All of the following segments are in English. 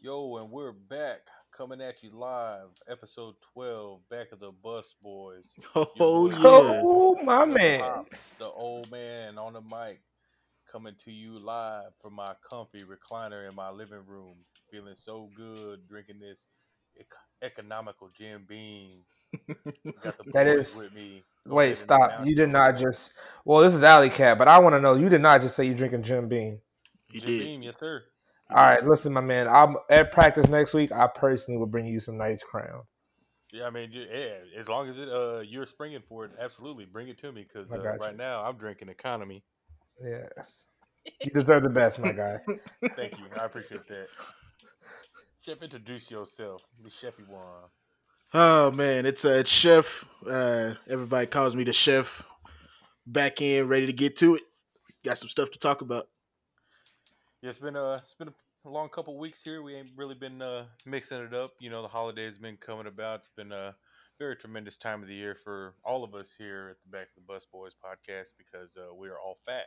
Yo, and we're back coming at you live, episode 12, back of the Bus Boys. Oh boy- yeah. Oh my The man. Pop, the old man on the mic, coming to you live from my comfy recliner in my living room, feeling so good drinking this ec- economical Jim Beam. Got the That boys is- with me. Go Wait, stop. You did not just well, this is Alley Cat, but I want to know you did not just say you're drinking Jim Beam. He Jim did. Beam, yes sir. All right, listen, my man. I'm at practice next week. I personally will bring you some nice crown. Yeah, I mean, yeah, as long as it uh you're springing for it, absolutely bring it to me because uh, right now I'm drinking economy. Yes. You deserve the best, my guy. Thank you, I appreciate that. Chef, introduce yourself, the chefy one. Oh man, it's uh, Chef. Uh, everybody calls me the Chef. Back in, ready to get to it. Got some stuff to talk about. Yeah, it's been uh it's been a long couple weeks here. We ain't really been uh mixing it up. You know, the holidays been coming about. It's been a very tremendous time of the year for all of us here at the Back of the Bus Boys podcast because uh, we are all fat.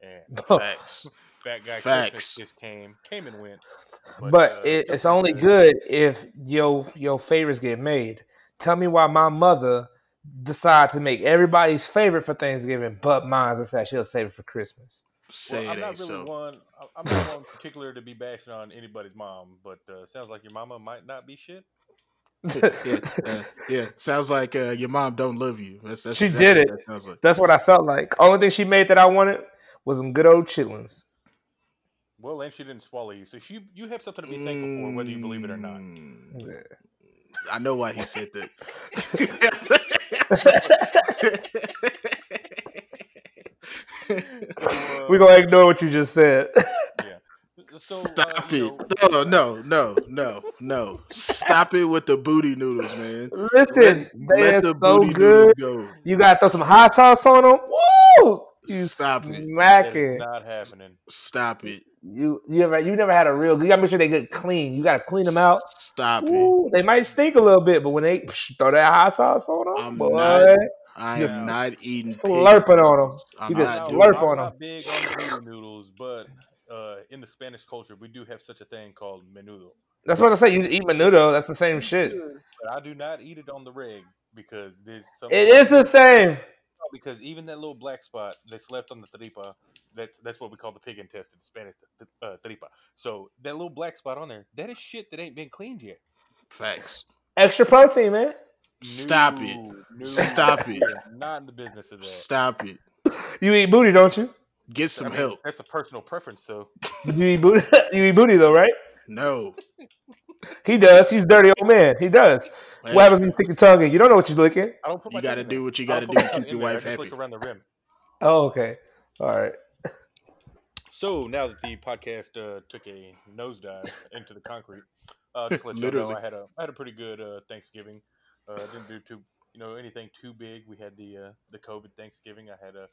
And Facts. fat guy Facts. Christmas just came, came and went. But uh, it, it's only good if your your favorites get made. Tell me why my mother decided to make everybody's favorite for Thanksgiving, but mine's said she'll save it for Christmas. Say well, I'm not really so. one. I- I'm not one particular to be bashing on anybody's mom, but uh, sounds like your mama might not be shit. yeah, uh, yeah. Sounds like uh, your mom don't love you. That's, that's She exactly did what it. That like. That's what I felt like. Only thing she made that I wanted was some good old chitlins. Well, and she didn't swallow you, so she you have something to be thankful for, whether you believe it or not. Mm, Yeah. I know why he said that. We're gonna ignore what you just said. So Stop uh, it. know, No, no, no, no, no. Stop it with the booty noodles, man. Listen, they Let are the so booty good. go. You gotta throw some hot sauce on them. Woo! You Stop it. that is not happening. Stop it. You you ever you never had a real. You gotta make sure they get clean. You gotta clean them out. Stop it. They might stink a little bit, but when they psh, throw that hot sauce on them, I'm boy, not I Just am not eating pig slurping on 'em. intestines. I'm You not just Now, doing slurp. I'm on not big on the noodles, but uh, in the Spanish culture, we do have such a thing called menudo. that's what I say. You eat menudo. That's the same shit. But I do not eat it on the reg because there's some. It is the same. because even that little black spot that's left on the tripa, that's that's what we call the pig intestine, Spanish uh, tripa. So that little black spot on there, that is shit that ain't been cleaned yet. Facts. Extra protein, man. Stop it. No, no, Stop it. Not in the business of that. Stop it. You eat booty, don't you? Get I some mean, help. That's a personal preference, so You eat booty. you eat booty though, right? No. He does. He's a dirty old man. He does. Hey, What happens when you stick your tongue in? You don't know what you're licking. I don't put my You gotta do what you gotta don't do put to keep your in there, I wife just happy. lick around the rim. Oh, okay. All right. So now that the podcast uh, took a nosedive into the concrete, uh, just let you know I had a I had a pretty good uh, Thanksgiving. Uh, didn't do too you know anything too big. We had the uh, the COVID Thanksgiving. I had a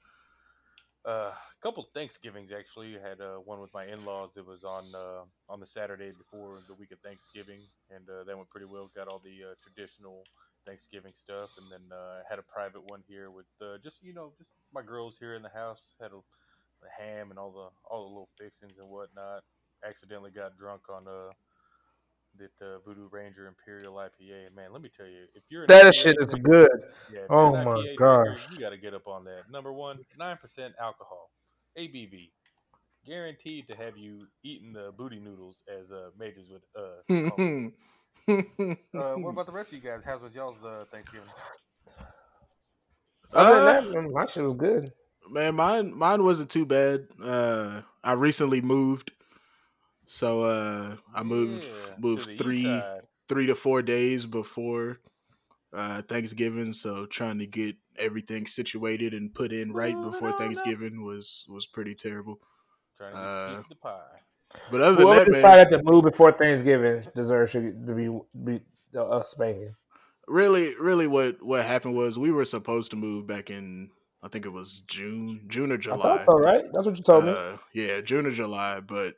uh, couple of Thanksgivings actually. I had uh, one with my in laws. It was on uh, on the Saturday before the week of Thanksgiving, and uh, that went pretty well. Got all the uh, traditional Thanksgiving stuff, and then uh, had a private one here with uh, just you know just my girls here in the house. Had a the ham and all the all the little fixings and whatnot. Accidentally got drunk on uh that uh, Voodoo Ranger Imperial IPA. And man, let me tell you, if you're That IPA shit is drinker- good. yeah, Oh my IPA drinker, gosh. you got to get up on that. Number one, nine percent alcohol, ABV, guaranteed to have you eating the booty noodles as uh, majors would. Uh, uh, what about the rest of you guys? How's was y'all's uh, Thanksgiving? Other Uh, than that, my shit was good. Man, mine mine wasn't too bad. Uh I recently moved. So uh I moved Yeah, moved three three to four days before uh Thanksgiving. So trying to get everything situated and put in right Moving before on up. Thanksgiving was was pretty terrible. trying to uh, piece the pie. But other than Whoever that, man, decided to move before Thanksgiving deserves to be be a spanking. really, really, what what happened was we were supposed to move back in I think it was June, June or I July. thought so, right? That's what you told me. Uh, yeah, June or July, but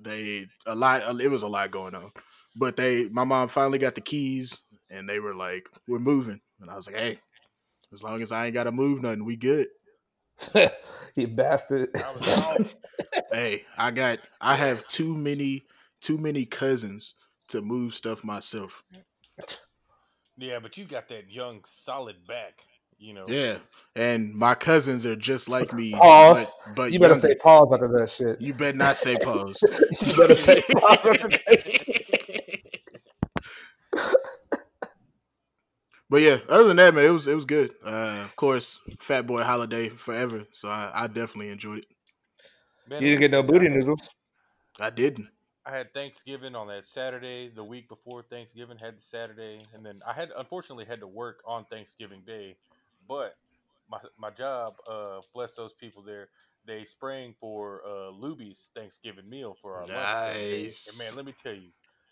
they a lot. It was a lot going on, but they. My mom finally got the keys, and they were like, "We're moving," and I was like, "Hey, as long as I ain't got to move nothing, we good." you bastard. I was off. hey, I got. I have too many too many cousins to move stuff myself. Yeah, but you got that young, solid back. You know. Yeah, and my cousins are just like me. Pause. But, but You better younger. say pause after that shit. You better not say pause. you better say pause after that. But yeah, other than that, man, it was it was good. Uh, of course, Fat Boy Holiday forever. So I, I definitely enjoyed it. Man, You didn't get no booty noodles. I didn't. I had Thanksgiving on that Saturday, the week before Thanksgiving, had the Saturday, and then I had unfortunately had to work on Thanksgiving Day, but my my job, uh, bless those people there, they sprang for uh, Luby's Thanksgiving meal for our lunch. Nice. And man, let me tell you,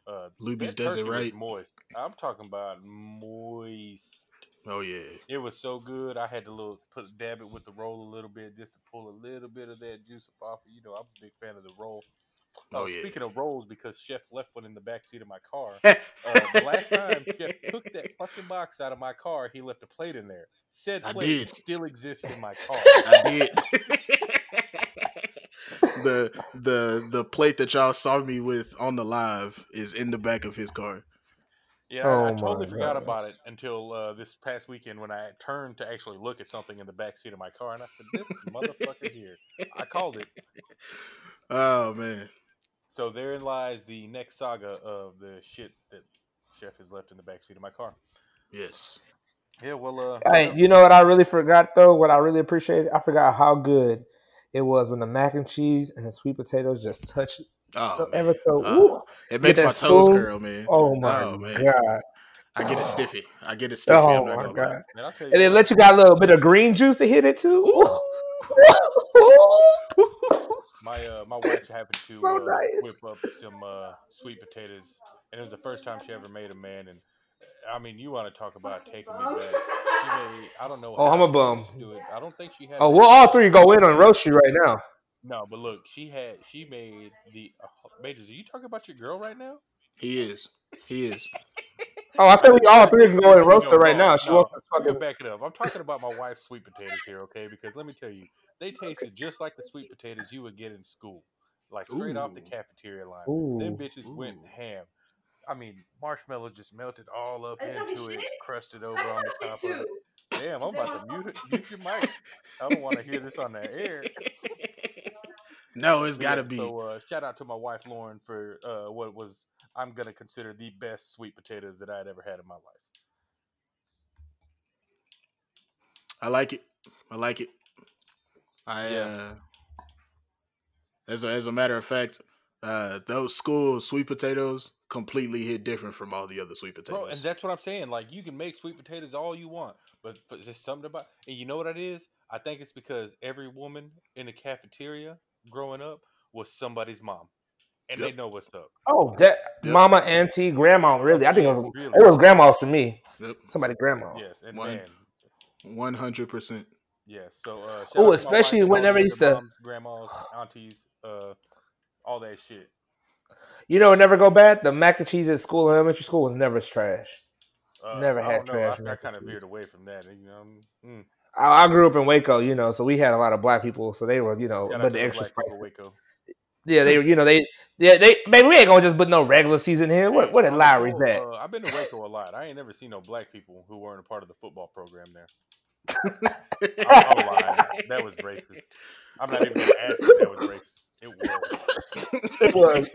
uh, Luby's does it right. Moist. I'm talking about moist. Oh yeah. It was so good. I had to little put dab it with the roll a little bit just to pull a little bit of that juice up off. You know, I'm a big fan of the roll. Oh, Uh, yeah. Speaking of rolls, because Chef left one in the back seat of my car. Uh, the last time Chef took that fucking box out of my car, he left a plate in there. Said plate still exists in my car. I did. the the the plate that y'all saw me with on the live is in the back of his car. Yeah, I- I Oh totally forgot gosh. about it until uh, this past weekend when I turned to actually look at something in the back seat of my car, and I said, "This motherfucker here." I called it. Oh man. So therein lies the next saga of the shit that Chef has left in the back seat of my car. Yes. Yeah, well, uh, Hey, you know what I really forgot though? What I really appreciated? I forgot how good it was when the mac and cheese and the sweet potatoes just touched Oh, so ever so. Oh, ooh. It makes that my toes curl, man. Oh my Oh, man. god! I get it stiffy. I get it stiffy. Oh I'm not my god! man, I'll tell you And then let you got a little bit of green juice to hit it too. My uh, my wife happened to So uh, nice. whip up some uh, sweet potatoes, and it was the first time she ever made a man. And I mean, you want to talk about taking me back? She made, I don't know. Oh, I'm a bum. Do it. I don't think she had. oh, it. we'll all three go in on roast you right now. No, but look, she had. She made the. Uh, Majors, are you talking about your girl right now? He is. He is. Oh, I said we all three can go in and roast her right now. She no, wants to I'm gonna fucking. back it up. I'm talking about my wife's sweet potatoes here, okay? Because let me tell you, they tasted just like the sweet potatoes you would get in school, like straight off the cafeteria line. Ooh. Them bitches went ham. I mean, marshmallows just melted all up Are you talking into it, shit? crusted over I'm on the top of it. Damn, I'm about to mute it, mute your mic. I don't want to hear this on the air. No, it's gotta yeah, be. So uh, shout out to my wife Lauren for uh, what was I'm gonna consider the best sweet potatoes that I had ever had in my life. I like it. I like it. I yeah. uh, as a, as a matter of fact, uh, those school sweet potatoes completely hit different from all the other sweet potatoes. Bro, and that's what I'm saying. Like you can make sweet potatoes all you want, but, but just something about and you know what it is? I think it's because every woman in the cafeteria growing up was somebody's mom. And yep. they know what's up. Oh, that yep. mama, auntie, grandma, really. I think it was really. it was grandmas to me. Yep. Somebody grandma. Yes, and 100%. Yeah. So. Uh, oh, especially whenever used to moms, grandmas, aunties, uh, all that shit. You know, never go bad. The mac and cheese at school, elementary school, was never trash. Uh, never had trash. I, I kind of veered away from that. You know. Mm. I, grew up in Waco, you know, so we had a lot of black people, so they were, you know, but the extra spices. Yeah, they, you know, they, yeah, they, Maybe we ain't gonna just put no regular season here. What, what at Lawry's that? Uh, I've been to Waco a lot. I ain't never seen no black people who weren't a part of the football program there. I'm, I'm lying. That was racist. I'm not even gonna ask if that was racist. It was. It was.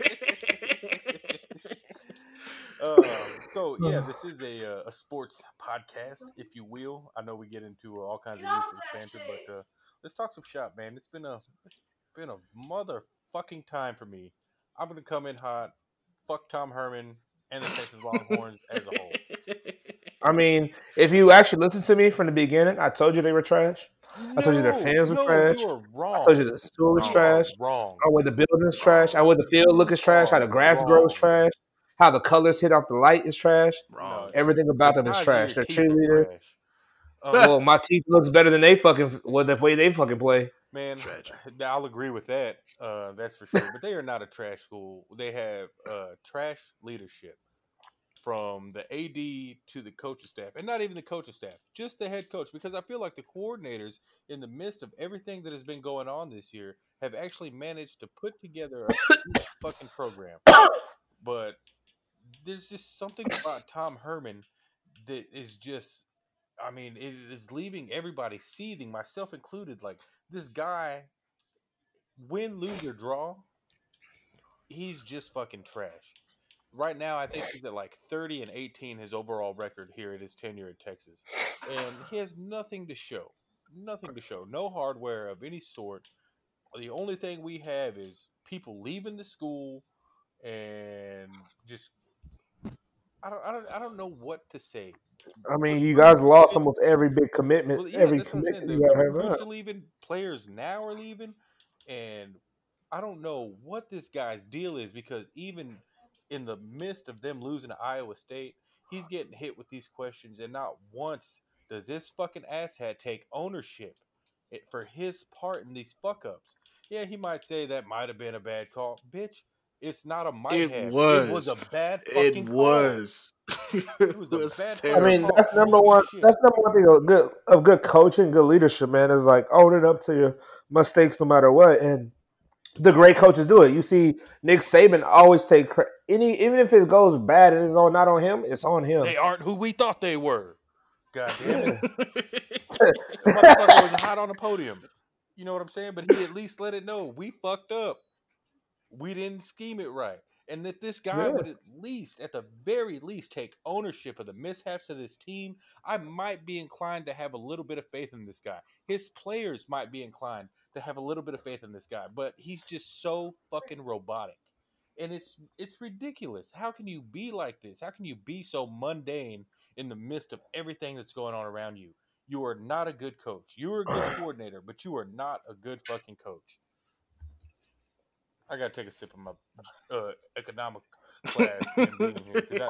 um, so yeah, this is a uh, a sports podcast, if you will. I know we get into uh, all kinds Get of off banter, but uh, let's talk some shop, man. It's been a it's been a motherfucking time for me. I'm gonna come in hot. Fuck Tom Herman and the Texas Longhorns as a whole. I mean, if you actually listen to me from the beginning, I told you they were trash. I told you their fans were no, trash. You were wrong. I told you the school was trash. Wrong. I would the building's trash. I would the field look is trash. How the grass grows trash. How the colors hit off the light is trash. Wrong. Everything about them is trash. your They're teeth cheerleaders. trash. Um, well, my teeth looks better than they fucking well the way they fucking play. Man, Tragic. I'll agree with that. Uh, that's for sure. But they are not a trash school. They have uh, trash leadership. From the AD to the coaching staff, and not even the coaching staff, just the head coach, because I feel like the coordinators, in the midst of everything that has been going on this year, have actually managed to put together a fucking program. But there's just something about Tom Herman that is just, I mean, it is leaving everybody seething, myself included. Like this guy, win, lose, or draw, he's just fucking trash right now I think he's at like 30 and 18 his overall record here at his tenure at Texas. And he has nothing to show. Nothing to show. No hardware of any sort. The only thing we have is people leaving the school and just I don't I don't I don't know what to say. I mean, you guys lost almost every big commitment. Well, yeah, every commitment you recruits are leaving, players now are leaving, and I don't know what this guy's deal is because even in the midst of them losing to Iowa State, he's getting hit with these questions, and not once does this fucking asshat take ownership for his part in these fuck ups. Yeah, he might say that might have been a bad call, bitch. It's not a might it have. Was. It was a bad fucking it was. it was. was a bad I mean, that's number one. Shit. That's number one thing of good of good coaching, good leadership, man. Is like owning up to your mistakes no matter what. And the great coaches do it. You see Nick Saban always take credit. Any even if it goes bad and it's on not on him, it's on him. They aren't who we thought they were. God damn it. the motherfucker was hot on the podium. You know what I'm saying? But he at least let it know we fucked up. We didn't scheme it right. And that this guy yeah. would at least, at the very least, take ownership of the mishaps of this team, I might be inclined to have a little bit of faith in this guy. His players might be inclined to have a little bit of faith in this guy, but he's just so fucking robotic. And it's it's ridiculous. How can you be like this? How can you be so mundane in the midst of everything that's going on around you? You are not a good coach. You are a good coordinator, but you are not a good fucking coach. I gotta take a sip of my uh, economic class.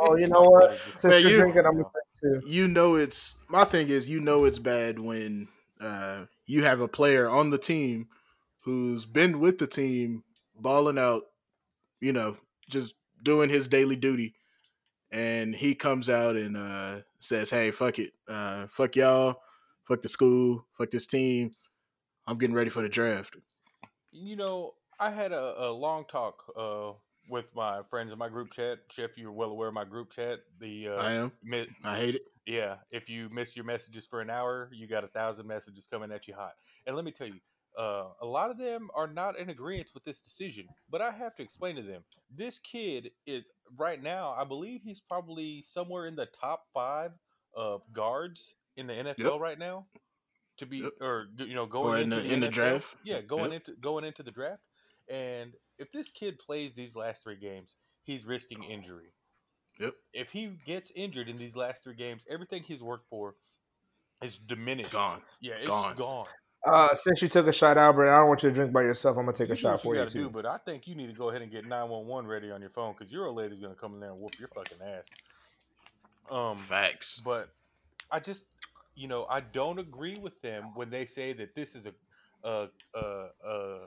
oh, you know what? Since Man, you're you, drinking, I'm gonna You know it's my thing is you know it's bad when uh, you have a player on the team who's been with the team, balling out, you know, just doing his daily duty, and he comes out and uh, says, "Hey, fuck it, uh, fuck y'all, fuck the school, fuck this team. I'm getting ready for the draft." You know, I had a, a long talk uh, with my friends in my group chat. Jeff, you're well aware of my group chat. The uh, I am. Mi- I hate it. Yeah, if you miss your messages for an hour, you got a thousand messages coming at you hot. And let me tell you, uh, a lot of them are not in agreement with this decision, but I have to explain to them. This kid is right now, I believe he's probably somewhere in the top five of guards in the NFL yep. right now. To be yep. or you know going or in into the, in the draft, yeah, going yep. into going into the draft. And if this kid plays these last three games, he's risking injury. Yep. If he gets injured in these last three games, everything he's worked for is diminished. Gone. Yeah, it's gone. gone. Uh, since you took a shot, Albert, I don't want you to drink by yourself. I'm gonna take you a shot for you, too. Do, but I think you need to go ahead and get 911 ready on your phone because your old lady's gonna come in there and whoop your fucking ass. Um, facts. But I just, you know, I don't agree with them when they say that this is a, a, a, a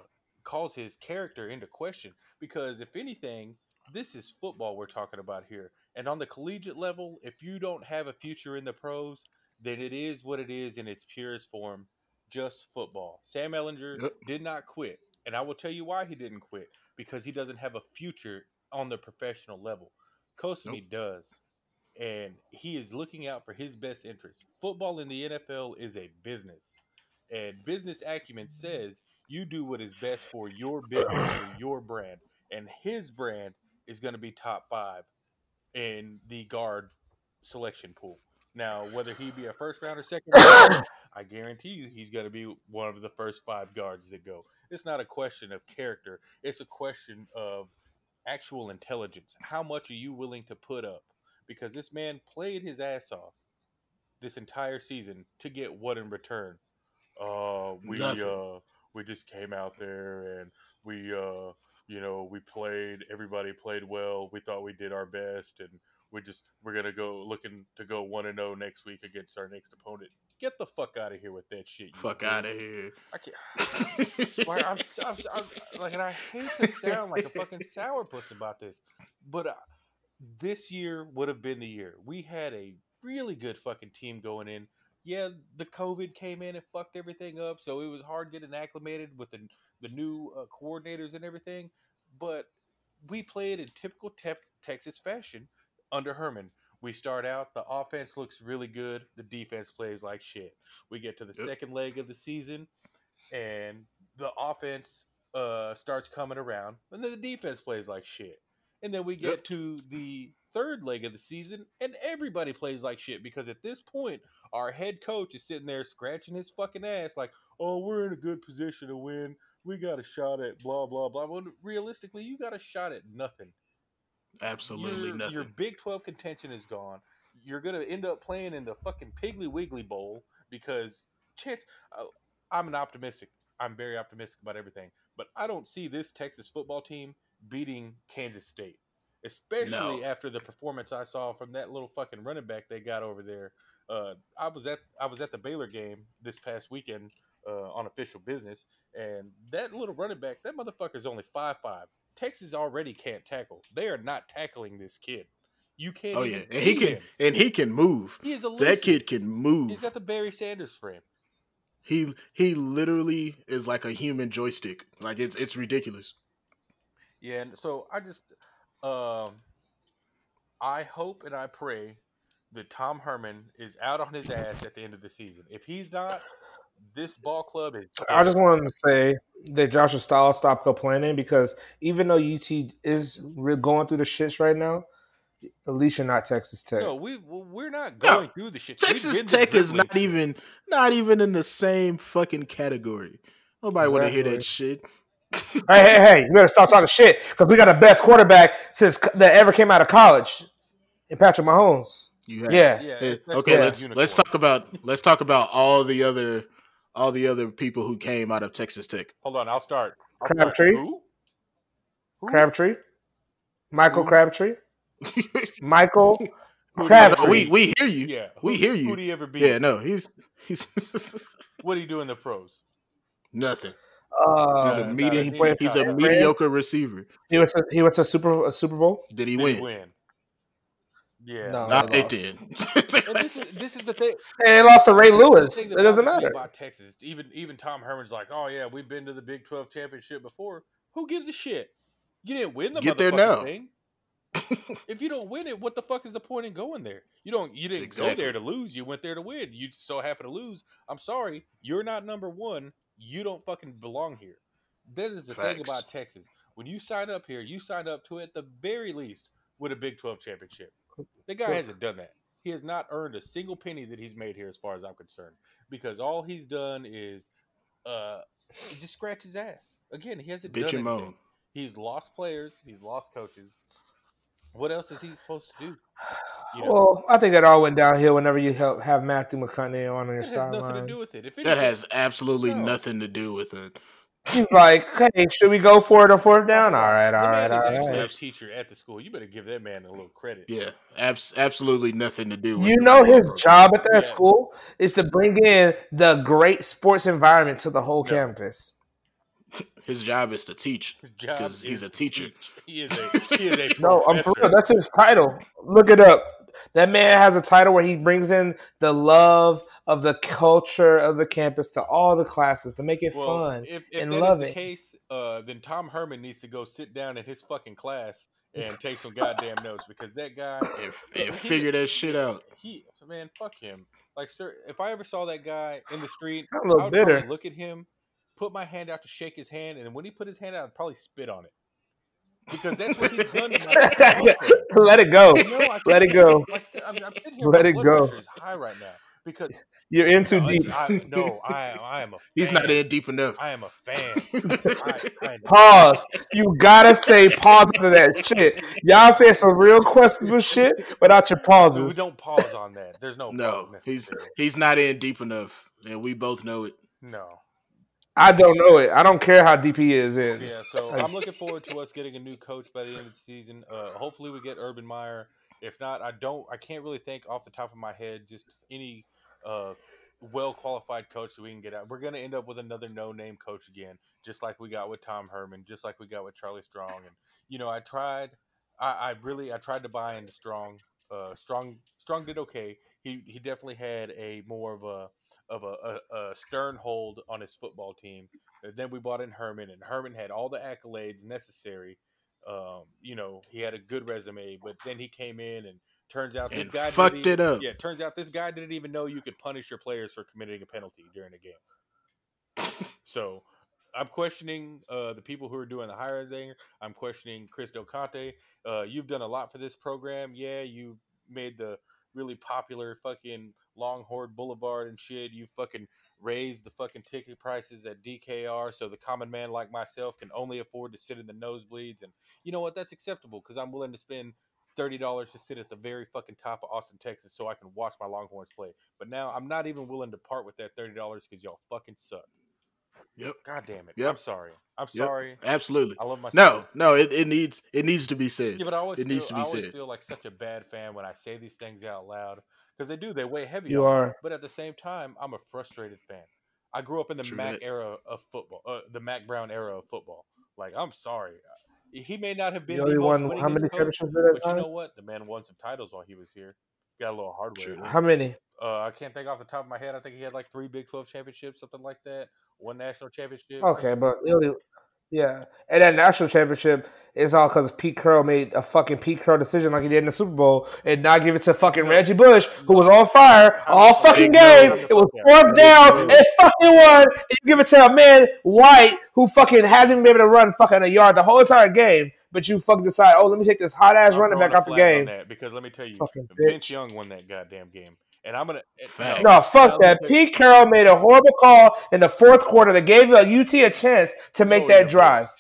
calls his character into question because if anything, this is football we're talking about here. And on the collegiate level, if you don't have a future in the pros, then it is what it is in its purest form, just football. Sam Ehlinger yep. did not quit. And I will tell you why he didn't quit because he doesn't have a future on the professional level. Cosmi nope. does. And he is looking out for his best interest. Football in the NFL is a business. And business acumen says you do what is best for your business, for your brand. And his brand is going to be top five in the guard selection pool. Now, whether he be a first round or second round, I guarantee you he's going to be one of the first five guards that go. It's not a question of character, it's a question of actual intelligence. How much are you willing to put up? Because this man played his ass off this entire season to get what in return? Uh, we uh, we just came out there and we uh, you know, we played, everybody played well. We thought we did our best, and we just we're gonna go looking to go one and zero oh next week against our next opponent. Get the fuck out of here with that shit. Fuck out of here. I can't. like, I'm, I'm, I'm, like, and I hate to sound like a fucking sourpuss about this, but uh, this year would have been the year. We had a really good fucking team going in. Yeah, the COVID came in and fucked everything up, so it was hard getting acclimated with the the new uh, coordinators and everything. But we played in typical te- Texas fashion under Herman. We start out, the offense looks really good, the defense plays like shit. We get to the Yep. second leg of the season, and the offense uh, starts coming around, and then the defense plays like shit. And then we get Yep. to the third leg of the season, and everybody plays like shit because at this point, our head coach is sitting there scratching his fucking ass, like, "Oh, we're in a good position to win. We got a shot at blah blah blah." Well, realistically, you got a shot at nothing. Absolutely your, nothing. Your Big Twelve contention is gone. You're gonna end up playing in the fucking Piggly Wiggly Bowl because chance. Uh, I'm an optimistic. I'm very optimistic about everything, but I don't see this Texas football team beating Kansas State, especially No. after the performance I saw from that little fucking running back they got over there. Uh, I was at I was at the Baylor game this past weekend uh, on official business, and that little running back, that motherfucker's only five five. Texas already can't tackle. They are not tackling this kid. You can't. oh yeah, and he can him. and he can move. He is a That kid can move. He's got the Barry Sanders frame. He he literally is like a human joystick. Like it's it's ridiculous. Yeah, and so I just, um, I hope and I pray that Tom Herman is out on his ass at the end of the season. If he's not, this ball club is. I just wanted to say that Joshua Stiles stop complaining because even though UT is going through the shits right now, at least you're not Texas Tech. no, we we're not No, going through the shit. We've Texas Tech is not privilege. even not even in the same fucking category. Nobody want to hear that shit. Hey, hey, hey! You better stop talking shit because we got the best quarterback since that ever came out of college, in Patrick Mahomes. You have, Yeah, Yeah, Hey, okay, called let's let's talk about let's talk about all the other all the other people who came out of Texas Tech. Hold on, I'll start. I'll start. Crabtree? Who? Who? Crabtree, Michael Who? Crabtree, Michael Who do you Crabtree. ever we we hear you. Yeah, we who- hear you. Who do you ever be? Yeah, no, he's he's What do you do in the pros? nothing. Uh, He's a medi- he not He's a mediocre receiver. he went to he went to Super a Super Bowl. Did he Did win? he win? Yeah. No. Nah, they they did. And this is this is the thing. They lost to Ray This is the Lewis. It doesn't matter. About Texas, even even Tom Herman's like, oh yeah, we've been to the Big Twelve championship before. Who gives a shit? You didn't win the Get there motherfucking now. thing. if you don't win it, what the fuck is the point in going there? You don't. You didn't go there to lose. You went there to win. You so happen to lose. I'm sorry, you're not number one. You don't fucking belong here. That is the thing about Texas. When you sign up here, you sign up to at the very least with a Big Twelve championship. The guy hasn't done that. He has not earned a single penny that he's made here, as far as I'm concerned, because all he's done is uh, just scratch his ass. Again, he hasn't Bitch done and anything. moan. He's lost players. He's lost coaches. What else is he supposed to do? You know, Well, I think it all went downhill whenever you help have Matthew McConaughey on your it has nothing to sideline. do with it. If That has absolutely No. nothing to do with it. He's like, hey, should we go for it or fourth down? All right, the all right, man is actually right. a teacher at the school. You better give that man a little credit. Yeah, abs- absolutely nothing to do with You know his job at that Yeah. school is to bring in the great sports environment to the whole No. campus. His job is to teach. because he's a teacher. He is a he is a No, I'm for real. That's his title. Look it up. That man has a title where he brings in the love of the culture of the campus to all the classes to make it Well, fun. If, if and that is love the it. case, uh, then Tom Herman needs to go sit down in his fucking class and take some goddamn notes because that guy—if and figure that shit out. he man, fuck him. Like, sir, if I ever saw that guy in the street, Sound a little I would probably bitter. look at him, put my hand out to shake his hand, and then when he put his hand out, I'd probably spit on it because that's what he's done. To Let it go. No, I Let it go. Like, I'm, I'm sitting here, Let it go. pressure is high right now because You're in too no, deep. I, no, I, I am a. He's not in deep enough. I am a fan. I, I, Pause. You gotta say pause for that shit. Y'all say some real questionable shit without your pauses. we don't pause on that. There's no No, he's he's not in deep enough, and we both know it. no. I don't know it. I don't care how deep he is in. Yeah, so I- I'm looking forward to us getting a new coach by the end of the season. Uh, hopefully, we get Urban Meyer. If not, I don't. I can't really think off the top of my head just any uh, well qualified coach that we can get out. We're going to end up with another no name coach again, just like we got with Tom Herman, just like we got with Charlie Strong. And you know, I tried. I, I really I tried to buy into Strong. Uh, Strong Strong did okay. He he definitely had a more of a of a, a, a stern hold on his football team. And then we bought in Herman, and Herman had all the accolades necessary. Um, you know, he had a good resume, but then he came in and turns out this And guy fucked didn't it even- up. Yeah, turns out this guy didn't even know you could punish your players for committing a penalty during a game. So I'm questioning uh, the people who are doing the hiring. I'm questioning Chris Del Conte. Uh, you've done a lot for this program. Yeah, you made the really popular fucking Longhorn Boulevard and shit. You fucking raised the fucking ticket prices at DKR so the common man like myself can only afford to sit in the nosebleeds. And you know what? That's acceptable because I'm willing to spend thirty dollars to sit at the very fucking top of Austin, Texas, so I can watch my Longhorns play. But now I'm not even willing to part with that thirty dollars because y'all fucking suck. Yep. God damn it. Yep. I'm sorry. I'm Yep. sorry. Absolutely. I love my No, no, it, it needs it needs to be said. Yeah, but I always It feel, needs to be said I always said. feel like such a bad fan when I say these things out loud because they do. They weigh heavy. You on me. are. But at the same time, I'm a frustrated fan. I grew up in the True Mack that. era of football, uh, the Mack Brown era of football. Like, I'm sorry. He may not have been You the only most won how many coach, championships at that but you know what? The man won some titles while he was here. Got a little hardware. How many? Uh, I can't think off the top of my head. I think he had like three Big 12 championships, something like that. One national championship. Okay, but really, yeah. And that national championship is all because Pete Carroll made a fucking Pete Carroll decision like he did in the Super Bowl and not give it to fucking. Reggie Bush, who was on fire all fucking game. It was fourth down and it fucking won. And you give it to a man, White, who fucking hasn't been able to run fucking a yard the whole entire game, but you fucking decide, oh, let me take this hot ass running back out the game. because let me tell you, Vince. Young won that goddamn game, and I'm gonna and- Fact. No, fuck that. tell Pete Carroll made a horrible call in the fourth quarter that gave uh, a UT a chance to make Lower your that drive. voice.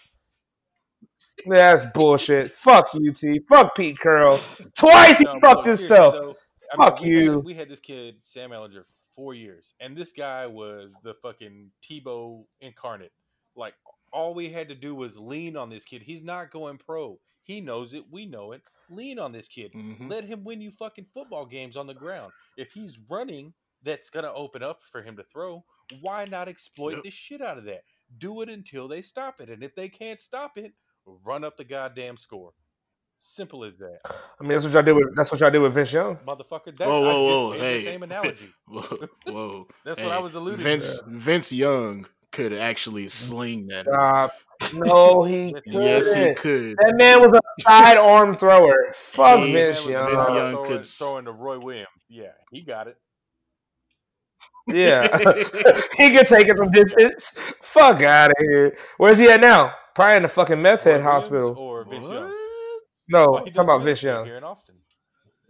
That's bullshit. Fuck UT. Fuck Pete Carroll. Twice he No, fucked look, himself. seriously, though, I Fuck we had- you. we had this kid Sam Ehlinger four years, and this guy was the fucking Tebow incarnate. Like all we had to do was lean on this kid. He's not going pro. He knows it. We know it. Lean on this kid. Mhm. Let him win you fucking football games on the ground. If he's running, that's gonna open up for him to throw. Why not exploit Yep. the shit out of that? Do it until they stop it, and if they can't stop it, run up the goddamn score. Simple as that, I mean, that's what y'all do with that's what y'all do with Vince Young. motherfucker. That, Whoa, whoa, whoa! Hey, the same analogy. whoa, whoa! That's hey, what I was alluding Vince to. Vince Young could actually sling that. Stop. No, he yes, he could. That man was a sidearm thrower. Fuck He- Vince Man Young. Vince throwing- Young throwing, could s- throwing to Roy Williams. Yeah, he got it. Yeah. he could take it from distance. Fuck out of here. Where's he at now? Probably in the fucking meth Roy head Williams hospital. or Vince Young. No, Well, talking about real Vince estate Young. here in Austin.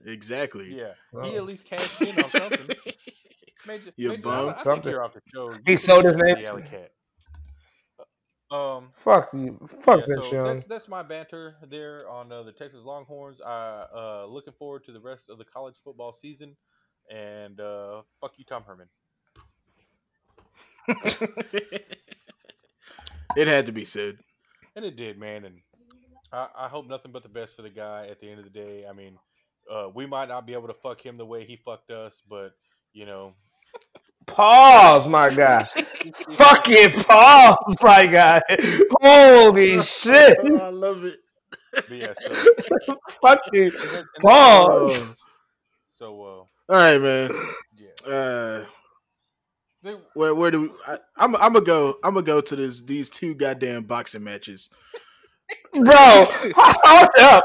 Exactly. Yeah, Oh. he at least cashed in on something. Major, You Major, bum. I, I think Something. you're off the show. You He sold his name. alley cat. Um, Fuck you. Fuck yeah, Vince so Young. that's that's my banter there on uh, the Texas Longhorns. I uh looking forward to the rest of the college football season, and uh, fuck you, Tom Herman. it had to be said. And it did, man. And I, I hope nothing but the best for the guy at the end of the day. I mean, uh, we might not be able to fuck him the way he fucked us, but you know, Pause, my guy. Fucking pause, my guy. Holy shit. Oh, I love it. but yeah. So, Fucking and that- and pause. So, All right, man. uh, yeah. Uh, where where do we? I, I'm I'm gonna go. I'm gonna go to this these two goddamn boxing matches. Bro, hold up.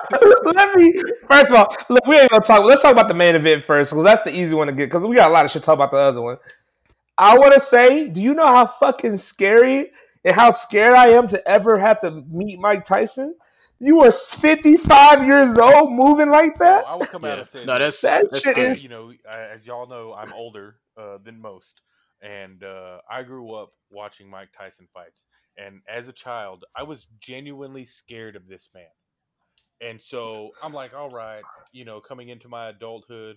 Let me first of all, look, we ain't gonna talk. Let's talk about the main event first, because that's the easy one to get. Because we got a lot of shit to talk about the other one. I want to say, do you know how fucking scary and how scared I am to ever have to meet Mike Tyson? You are 55 years old, moving like so that. I will come out Yeah. and say No, that's That that's shit scary. you know, I- as y'all know, I'm older uh, than most, and uh, I grew up watching Mike Tyson fights. And as a child, I was genuinely scared of this man. And so I'm like, all right, you know, coming into my adulthood,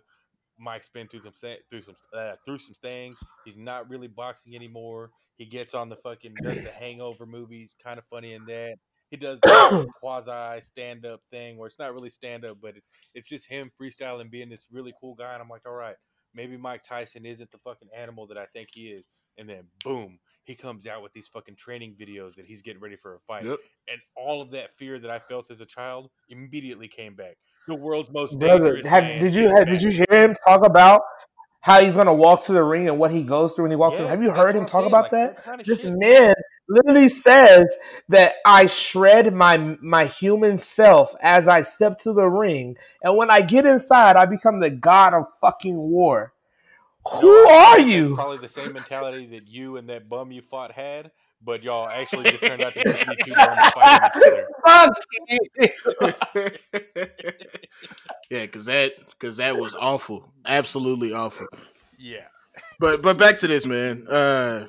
Mike's been through some through some uh, through some things. He's not really boxing anymore. He gets on the fucking does the Hangover movies, kind of funny in that. He does the quasi stand up thing where it's not really stand up, but it's it's just him freestyling, being this really cool guy. And I'm like, all right, maybe Mike Tyson isn't the fucking animal that I think he is. And then boom, he comes out with these fucking training videos that he's getting ready for a fight, Yep. and all of that fear that I felt as a child immediately came back. The world's most Brother, dangerous have, man did you have, did you hear him talk about how he's gonna walk to the ring and what he goes through when he walks Yeah, through? Have you heard him talk saying, about like, that? kind of This shit? man literally says that I shred my my human self as I step to the ring, and when I get inside, I become the god of fucking war. No, Who I are you? Probably the same mentality that you and that bum you fought had, but y'all actually just turned out to be two bums fighting each other. Yeah, because that because that was awful, absolutely awful. Yeah. But but back to this, man. Uh,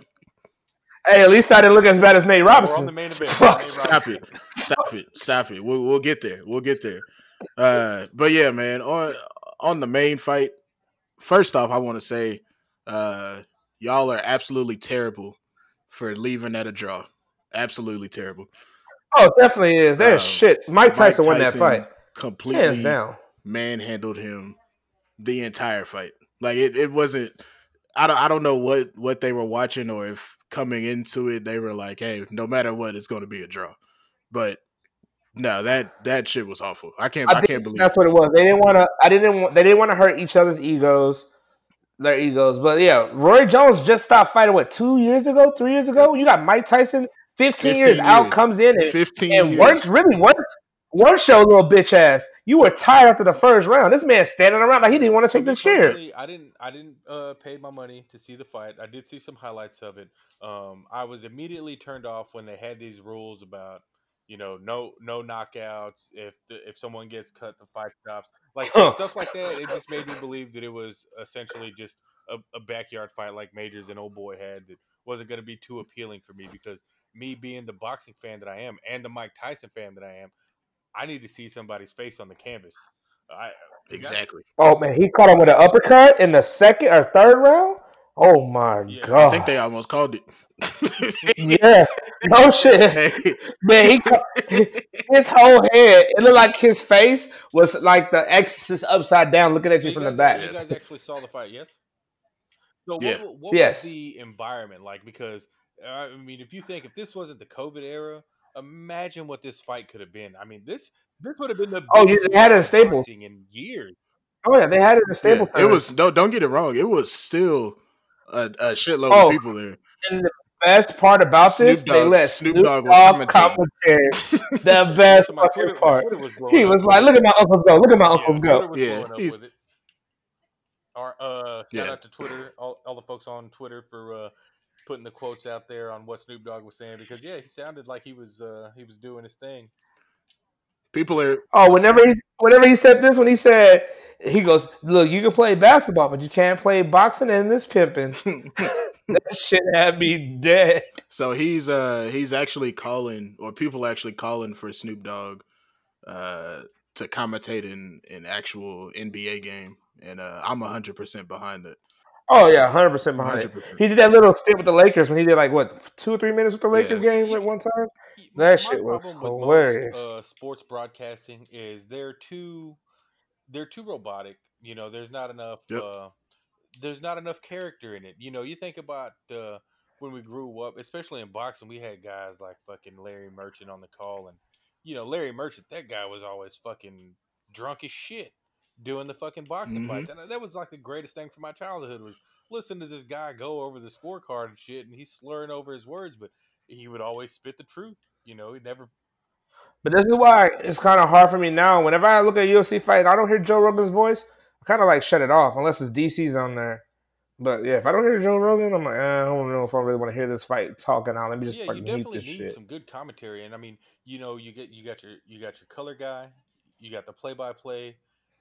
Hey, at least I didn't look as bad as Nate We're on the Robinson. main event. Fuck. Stop it, stop it, stop it. We'll we'll get there. We'll get there. Uh, but yeah, man. On on the main fight, first off, I want to say, uh, y'all are absolutely terrible for leaving at a draw. Absolutely terrible. Oh, definitely is. That Um, shit. Mike Tyson, won that fight, Completely hands down. manhandled him the entire fight. Like it, it wasn't. I don't. I don't know what what they were watching or if coming into it they were like, hey, no matter what, it's going to be a draw. But no, that that shit was awful. I can't. I, think can't believe. that's what it was. They didn't want to. I didn't. Want, they didn't want to hurt each other's egos, their egos. But yeah, Roy Jones just stopped fighting. What two years ago? Three years ago? You got Mike Tyson. Fifteen, 15 years out comes in and, Fifteen and years. works really works. Works your little bitch ass. You were tired after the first round. This man standing around like he didn't want to To take the chair. I didn't. I didn't uh, pay my money to see the fight. I did see some highlights of it. Um, I was immediately turned off when they had these rules about, you know, no no knockouts. If the, if someone gets cut, the fight stops. Like Huh. stuff like that. It just made me believe that it was essentially just a, a backyard fight like Majors and Old Boy had. That wasn't going to be too appealing for me because me being the boxing fan that I am and the Mike Tyson fan that I am, I need to see somebody's face on the canvas. I exactly. Oh man, he caught him with an uppercut in the second or third round. Oh my Yeah, god! I think they almost called it. yeah, no shit. Man, he ca- his whole head. It looked like his face was like the Exorcist upside down, looking at So you from the back. You guys actually saw the fight, yes? So what, Yeah. wa- what Yes. was the environment like? Because uh, I mean, if you think if this wasn't the COVID era, imagine what this fight could have been. I mean, this this would have been the Oh, biggest you- they had it in fight in Staples. in years. Oh yeah, they had it in the Yeah, stable. it was no. Don't get it wrong. It was still a, a shitload Oh. of people there. And the best part about Snoop this, they let Snoop Snoop, Dogg Dogg, was commentary. the best So my fucking Twitter, part. Was He was with like, "Look at my uncles go! Look at my Yeah, uncles Twitter go!" was Yeah, he's- with. Our, uh, shout Yeah. out to Twitter, all, all the folks on Twitter for uh, putting the quotes out there on what Snoop Dogg was saying because yeah, he sounded like he was uh, he was doing his thing. People are Oh, whenever he whenever he said this, when he said he goes, "Look, you can play basketball, but you can't play boxing and this pimping." that shit had me dead. so he's uh he's actually calling or people actually calling for Snoop Dogg uh to commentate in an actual NBA game, and uh I'm hundred percent behind it. Oh yeah, hundred percent behind 100%. He did that little stint with the Lakers when he did like what two or three minutes with the Lakers Yeah. game at one time. That my shit was problem with hilarious. Most, uh, sports broadcasting is they're too they're too robotic. You know, there's not enough Yep. uh, there's not enough character in it. You know, you think about uh, when we grew up, especially in boxing, we had guys like fucking Larry Merchant on the call, and you know, Larry Merchant, that guy was always fucking drunk as shit doing the fucking boxing Mhm. fights, and uh, that was like the greatest thing for my childhood was listen to this guy go over the scorecard and shit, and he's slurring over his words, but he would always spit the truth. You know, he never. But this is why it's kind of hard for me now. Whenever I look at UFC fight, I don't hear Joe Rogan's voice. I kind of like shut it off unless it's DC's on there. But yeah, if I don't hear Joe Rogan, I'm like, eh, I don't know if I really want to hear this fight talking out. Let me just yeah, you fucking mute definitely this need shit. some good commentary, and I mean, you know, you get you got your you got your color guy, you got the play by play,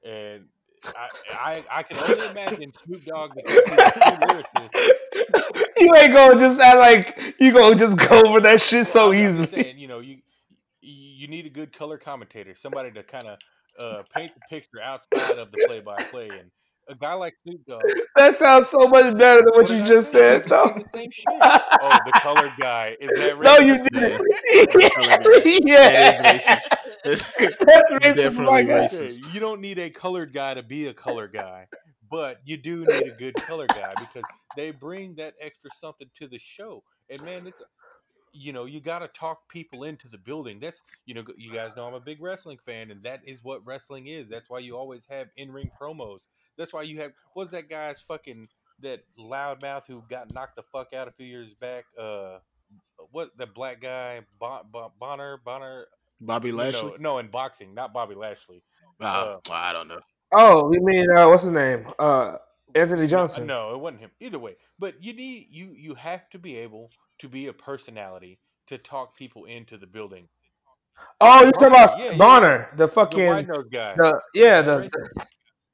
and I, I I can only imagine Snoop Dogg because he's a true lyricist. you ain't gonna just act like you gonna just go over that shit so Well, I'm easily. saying, you know, you you need a good color commentator, somebody to kind of uh, paint the picture outside of the play by play, and a guy like Snoop Dogg. That sounds so much better than what did you just said, though. the same shit. Oh, the colored guy is that No, you didn't. That yeah, is racist. That's racist, Definitely racist. You don't need a colored guy to be a color guy, but you do need a good color guy because they bring that extra something to the show. And man, it's you know you got to talk people into the building. That's you know you guys know I'm a big wrestling fan, and that is what wrestling is. That's why you always have in ring promos. That's why you have what's that guy's fucking that loudmouth who got knocked the fuck out a few years back. Uh, what the black guy bon, bon, Bonner Bonner Bobby Lashley. No, no, in boxing, not Bobby Lashley. Uh, uh, well, I don't know. Oh, you mean uh, what's his name? Uh, Anthony Johnson. No, it wasn't him. Either way, but you need you you have to be able to be a personality to talk people into the building. Oh, you're talking about yeah, Bonner, yeah. the fucking the guy. The, yeah, the, the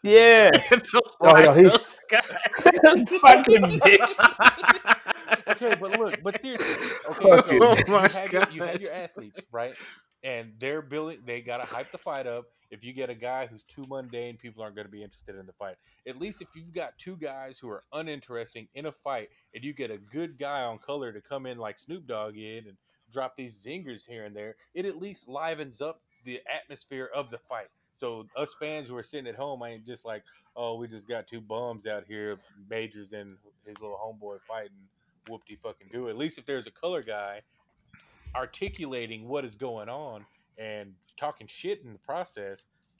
yeah. oh, yeah, he's fucking bitch. okay, but look, but seriously, okay, so oh you, have your, you have your athletes, right? And they're building. They gotta hype the fight up. If you get a guy who's too mundane, people aren't going to be interested in the fight. At least if you've got two guys who are uninteresting in a fight, and you get a good guy on color to come in like Snoop Dogg in and drop these zingers here and there, it at least livens up the atmosphere of the fight. So us fans who are sitting at home, ain't just like, oh, we just got two bums out here, Majors and his little homeboy fighting. Whoop de fucking do. At least if there's a color guy articulating what is going on and talking shit in the process,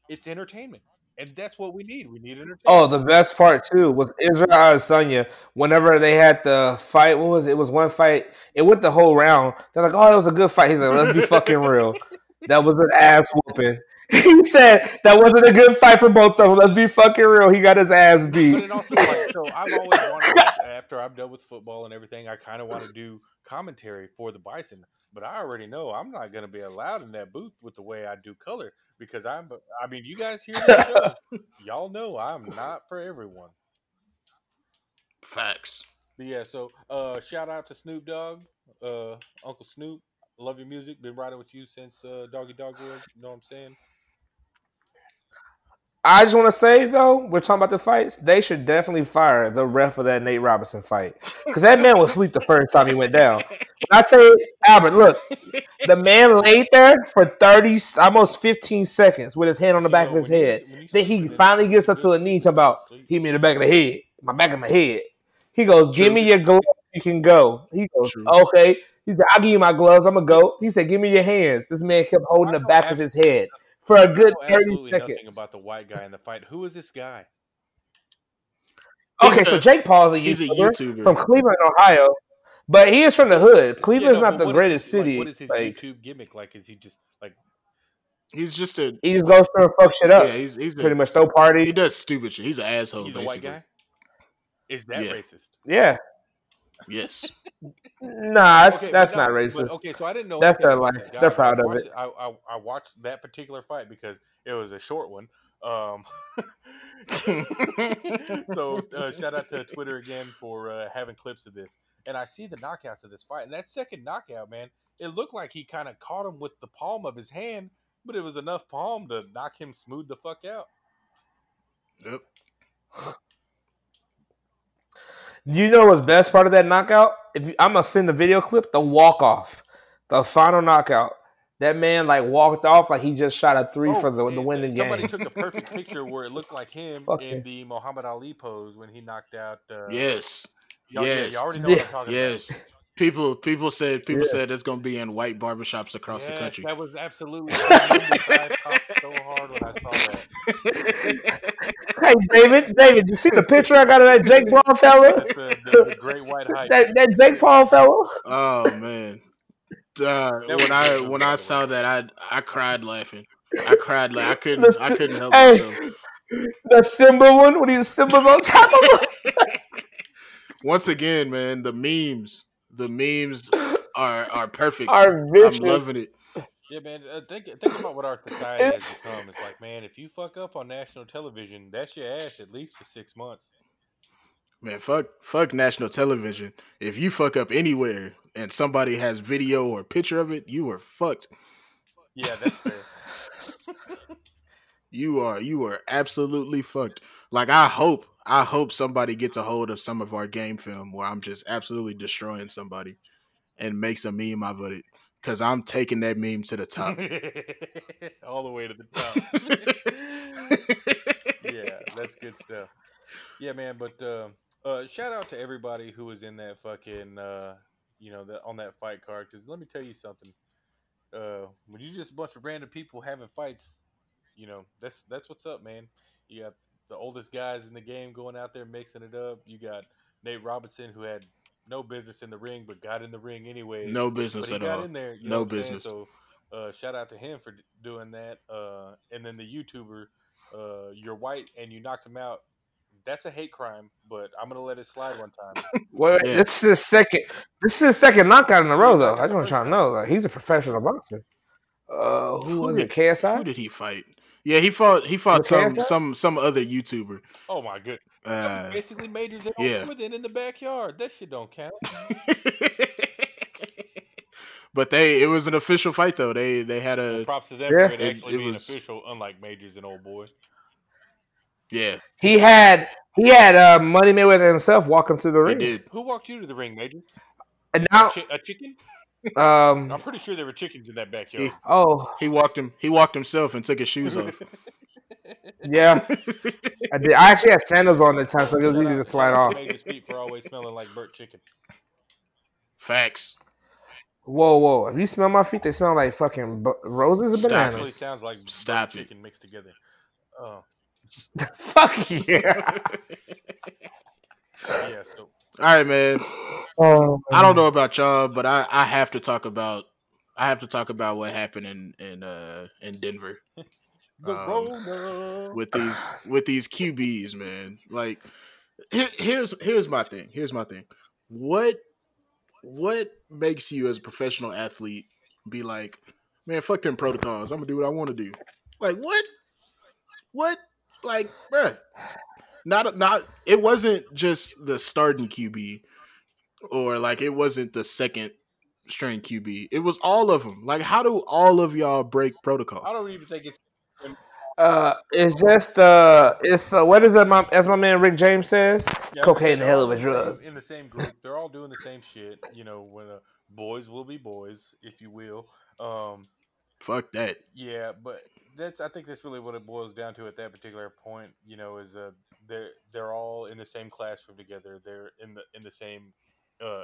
it's entertainment. And that's what we need. We need entertainment. Oh, the best part too was Israel Adesanya. Whenever they had the fight, what was it? it? was one fight. It went the whole round. They're like, "Oh, it was a good fight." He's like, "Let's be fucking real. That was an ass whooping." he said that wasn't a good fight for both of them. Let's be fucking real. He got his ass beat. But also, like, so I've always wanted, after I'm done with football and everything, I kind of want to do commentary for the Bison. But I already know I'm not going to be allowed in that booth with the way I do color because I'm. I mean, you guys hear that Y'all know I'm not for everyone. Facts. But yeah, so uh, shout out to Snoop Dogg, uh, Uncle Snoop. Love your music. Been riding with you since uh, Doggy Dogg World. You know what I'm saying? I just want to say though, we're talking about the fights. They should definitely fire the ref of that Nate Robinson fight because that man was asleep the first time he went down. I tell you, Albert, look, the man laid there for thirty, almost fifteen seconds with his hand on the back of his head. Then he finally gets up to a knee, about hit me in the back of the head, my back of my head. He goes, "Give me your gloves, you can go." He goes, "Okay." He said, "I'll give you my gloves. I'm gonna go." He said, "Give me your hands." This man kept holding the back of his head for a good thirty seconds. Nothing about the white guy in the fight. Who is this guy? Okay, so Jake Paul is a, YouTuber, a YouTuber from Cleveland, Ohio, but he is from the hood. Cleveland's yeah, no, not the greatest is, city. Like, what is his like, YouTube gimmick? Like, is he just like? He's just a. He just goes through and fuck shit up. Yeah, he's, he's pretty a, much no party. He does stupid shit. He's an asshole. He's basically. a white guy. Is that yeah. racist? Yeah. Yes. Nah, that's, okay, that's no, not racist. But, okay, so I didn't know that's their life. They're proud of it. I, I, I watched that particular fight because it was a short one. Um, so uh, shout out to Twitter again for uh, having clips of this. And I see the knockouts of this fight, and that second knockout, man, it looked like he kind of caught him with the palm of his hand, but it was enough palm to knock him smooth the fuck out. Yep. You know what's best part of that knockout? If you, I'm gonna send the video clip, the walk off, the final knockout. That man like walked off like he just shot a three oh, for the, the winning somebody game. Somebody took a perfect picture where it looked like him in the Muhammad Ali pose when he knocked out. Uh, yes. Y'all, yes. Yeah, you already know what I'm talking yes. about. People, people said, people yes. said it's going to be in white barbershops across yes, the country. That was absolutely. I so hard when I saw that. hey, David, David, you see the picture I got of that Jake Paul fella? That's the, the, the great white height. that, that Jake Paul fella. Oh man, uh, when I when I saw that, I I cried laughing. I cried like I couldn't the, I couldn't help hey, myself. The Simba one when he Simba's on top of him. Once again, man, the memes, the memes are are perfect. Are vicious. I'm loving it. Yeah, man. Uh, think think about what our society it's... has become. It's like, man, if you fuck up on national television, that's your ass at least for six months. Man, fuck, fuck national television. If you fuck up anywhere and somebody has video or picture of it, you are fucked. Yeah, that's fair. you are, you are absolutely fucked. Like I hope, I hope somebody gets a hold of some of our game film where I'm just absolutely destroying somebody and makes a meme out of it because I'm taking that meme to the top. All the way to the top. yeah, that's good stuff. Yeah, man. But uh, uh, shout out to everybody who was in that fucking uh, you know, that on that fight card. Because let me tell you something. Uh, when you just a bunch of random people having fights, you know, that's that's what's up, man. You got the oldest guys in the game going out there mixing it up. You got Nate Robinson who had no business in the ring but got in the ring anyway. No business but he at got all. in there. You No know what saying? business. So uh, shout out to him for d- doing that. Uh, and then the YouTuber, uh, you're white and you knocked him out. That's a hate crime, but I'm gonna let it slide one time. Wait, Yeah. this is his second. This is his second knockout in a row, though. I just want to try to know. Like, he's a professional boxer. Uh, who, Who was did- it? KSI. Who did he fight? Yeah, he fought. He fought some some some other YouTuber. Oh my good. Uh, Basically, majors at yeah. home then in the backyard. That shit don't count. but they it was an official fight though. They they had Well, a props to them Yeah. for it It- actually it being was- official, unlike majors and old boy. yeah. He had he had uh, Money Mayweather himself walk him to the They ring, did. Who walked you to the ring, Major? and A, chi- a chicken? Um I'm pretty sure there were chickens in that backyard. oh He walked him. He walked himself and took his shoes off. yeah, I did. I actually had sandals on at the time, so it was easy to slide off. to Major's feet for always smelling like burnt chicken. Facts. Whoa, whoa! If you smell my feet, they smell like fucking bu- roses and Stop bananas. Actually, sounds like Stop burnt it. chicken mixed together. Oh, Fuck yeah! yeah. So All right, man. Oh, I don't know about y'all, but I, I have to talk about I have to talk about what happened in in uh in Denver Um, with these with these QBs, man. Like here, here's here's my thing. Here's my thing. What what makes you as a professional athlete be like, man, fuck them protocols. I'm gonna do what I want to do. Like what? What? Like, bruh. Not not it wasn't just the starting QB or like it wasn't the second string QB. It was all of them. Like how do all of y'all break protocol? I don't even think it's Uh, it's just uh, it's uh, what is that? My, as my man Rick James says, Yeah, cocaine saying hell of a in the same- drug. In the same group, they're all doing the same shit. You know, when uh, boys will be boys, if you will. Um, Fuck that. yeah, but that's I think that's really what it boils down to at that particular point. You know, is uh, they're they're all in the same classroom together. They're in the in the same uh,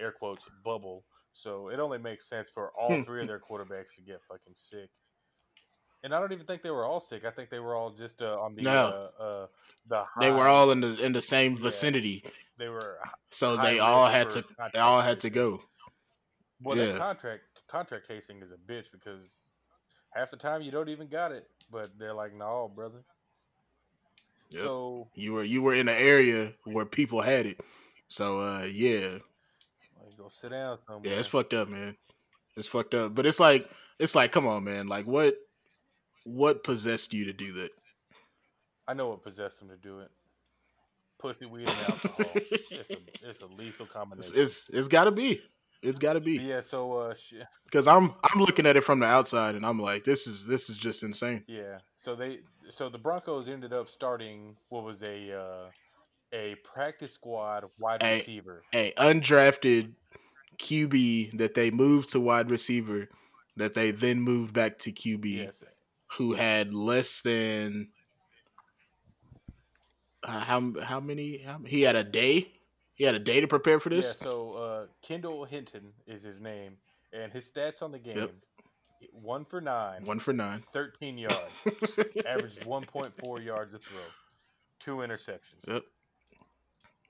air quotes bubble. So it only makes sense for all Hmm. three of their quarterbacks to get fucking sick. And I don't even think they were all sick. I think they were all just uh, on the No. uh, uh, the They were all in the in the same Yeah. vicinity. they were So they all had to they all had to go. Well, Yeah. that contract contact tracing is a bitch because half the time you don't even got it, but they're like, "No, brother." Yep. So You were you were in an area where people had it. So uh yeah. go sit down somewhere. Yeah, it's fucked up, man. It's fucked up. But it's like it's like come on, man. Like what what possessed you to do that? I know what possessed them to do it. Pussy, weed, and alcohol. it's, a, it's a lethal combination. it's, it's got to be. It's got to But be. yeah. So uh, sh- Cuz I'm I'm looking at it from the outside and I'm like this is this is just insane. yeah. So they so the Broncos ended up starting what was a uh, a practice squad wide Hey. receiver. A undrafted QB that they moved to wide receiver that they then moved back to QB Yes. who had less than uh, how how many how, he had a day he had a day to prepare for this. Yeah, so uh, Kendall Hinton is his name, and his stats on the game: one for nine, one for nine 13 yards, averaged 1.4 yards a throw, two interceptions. Yep.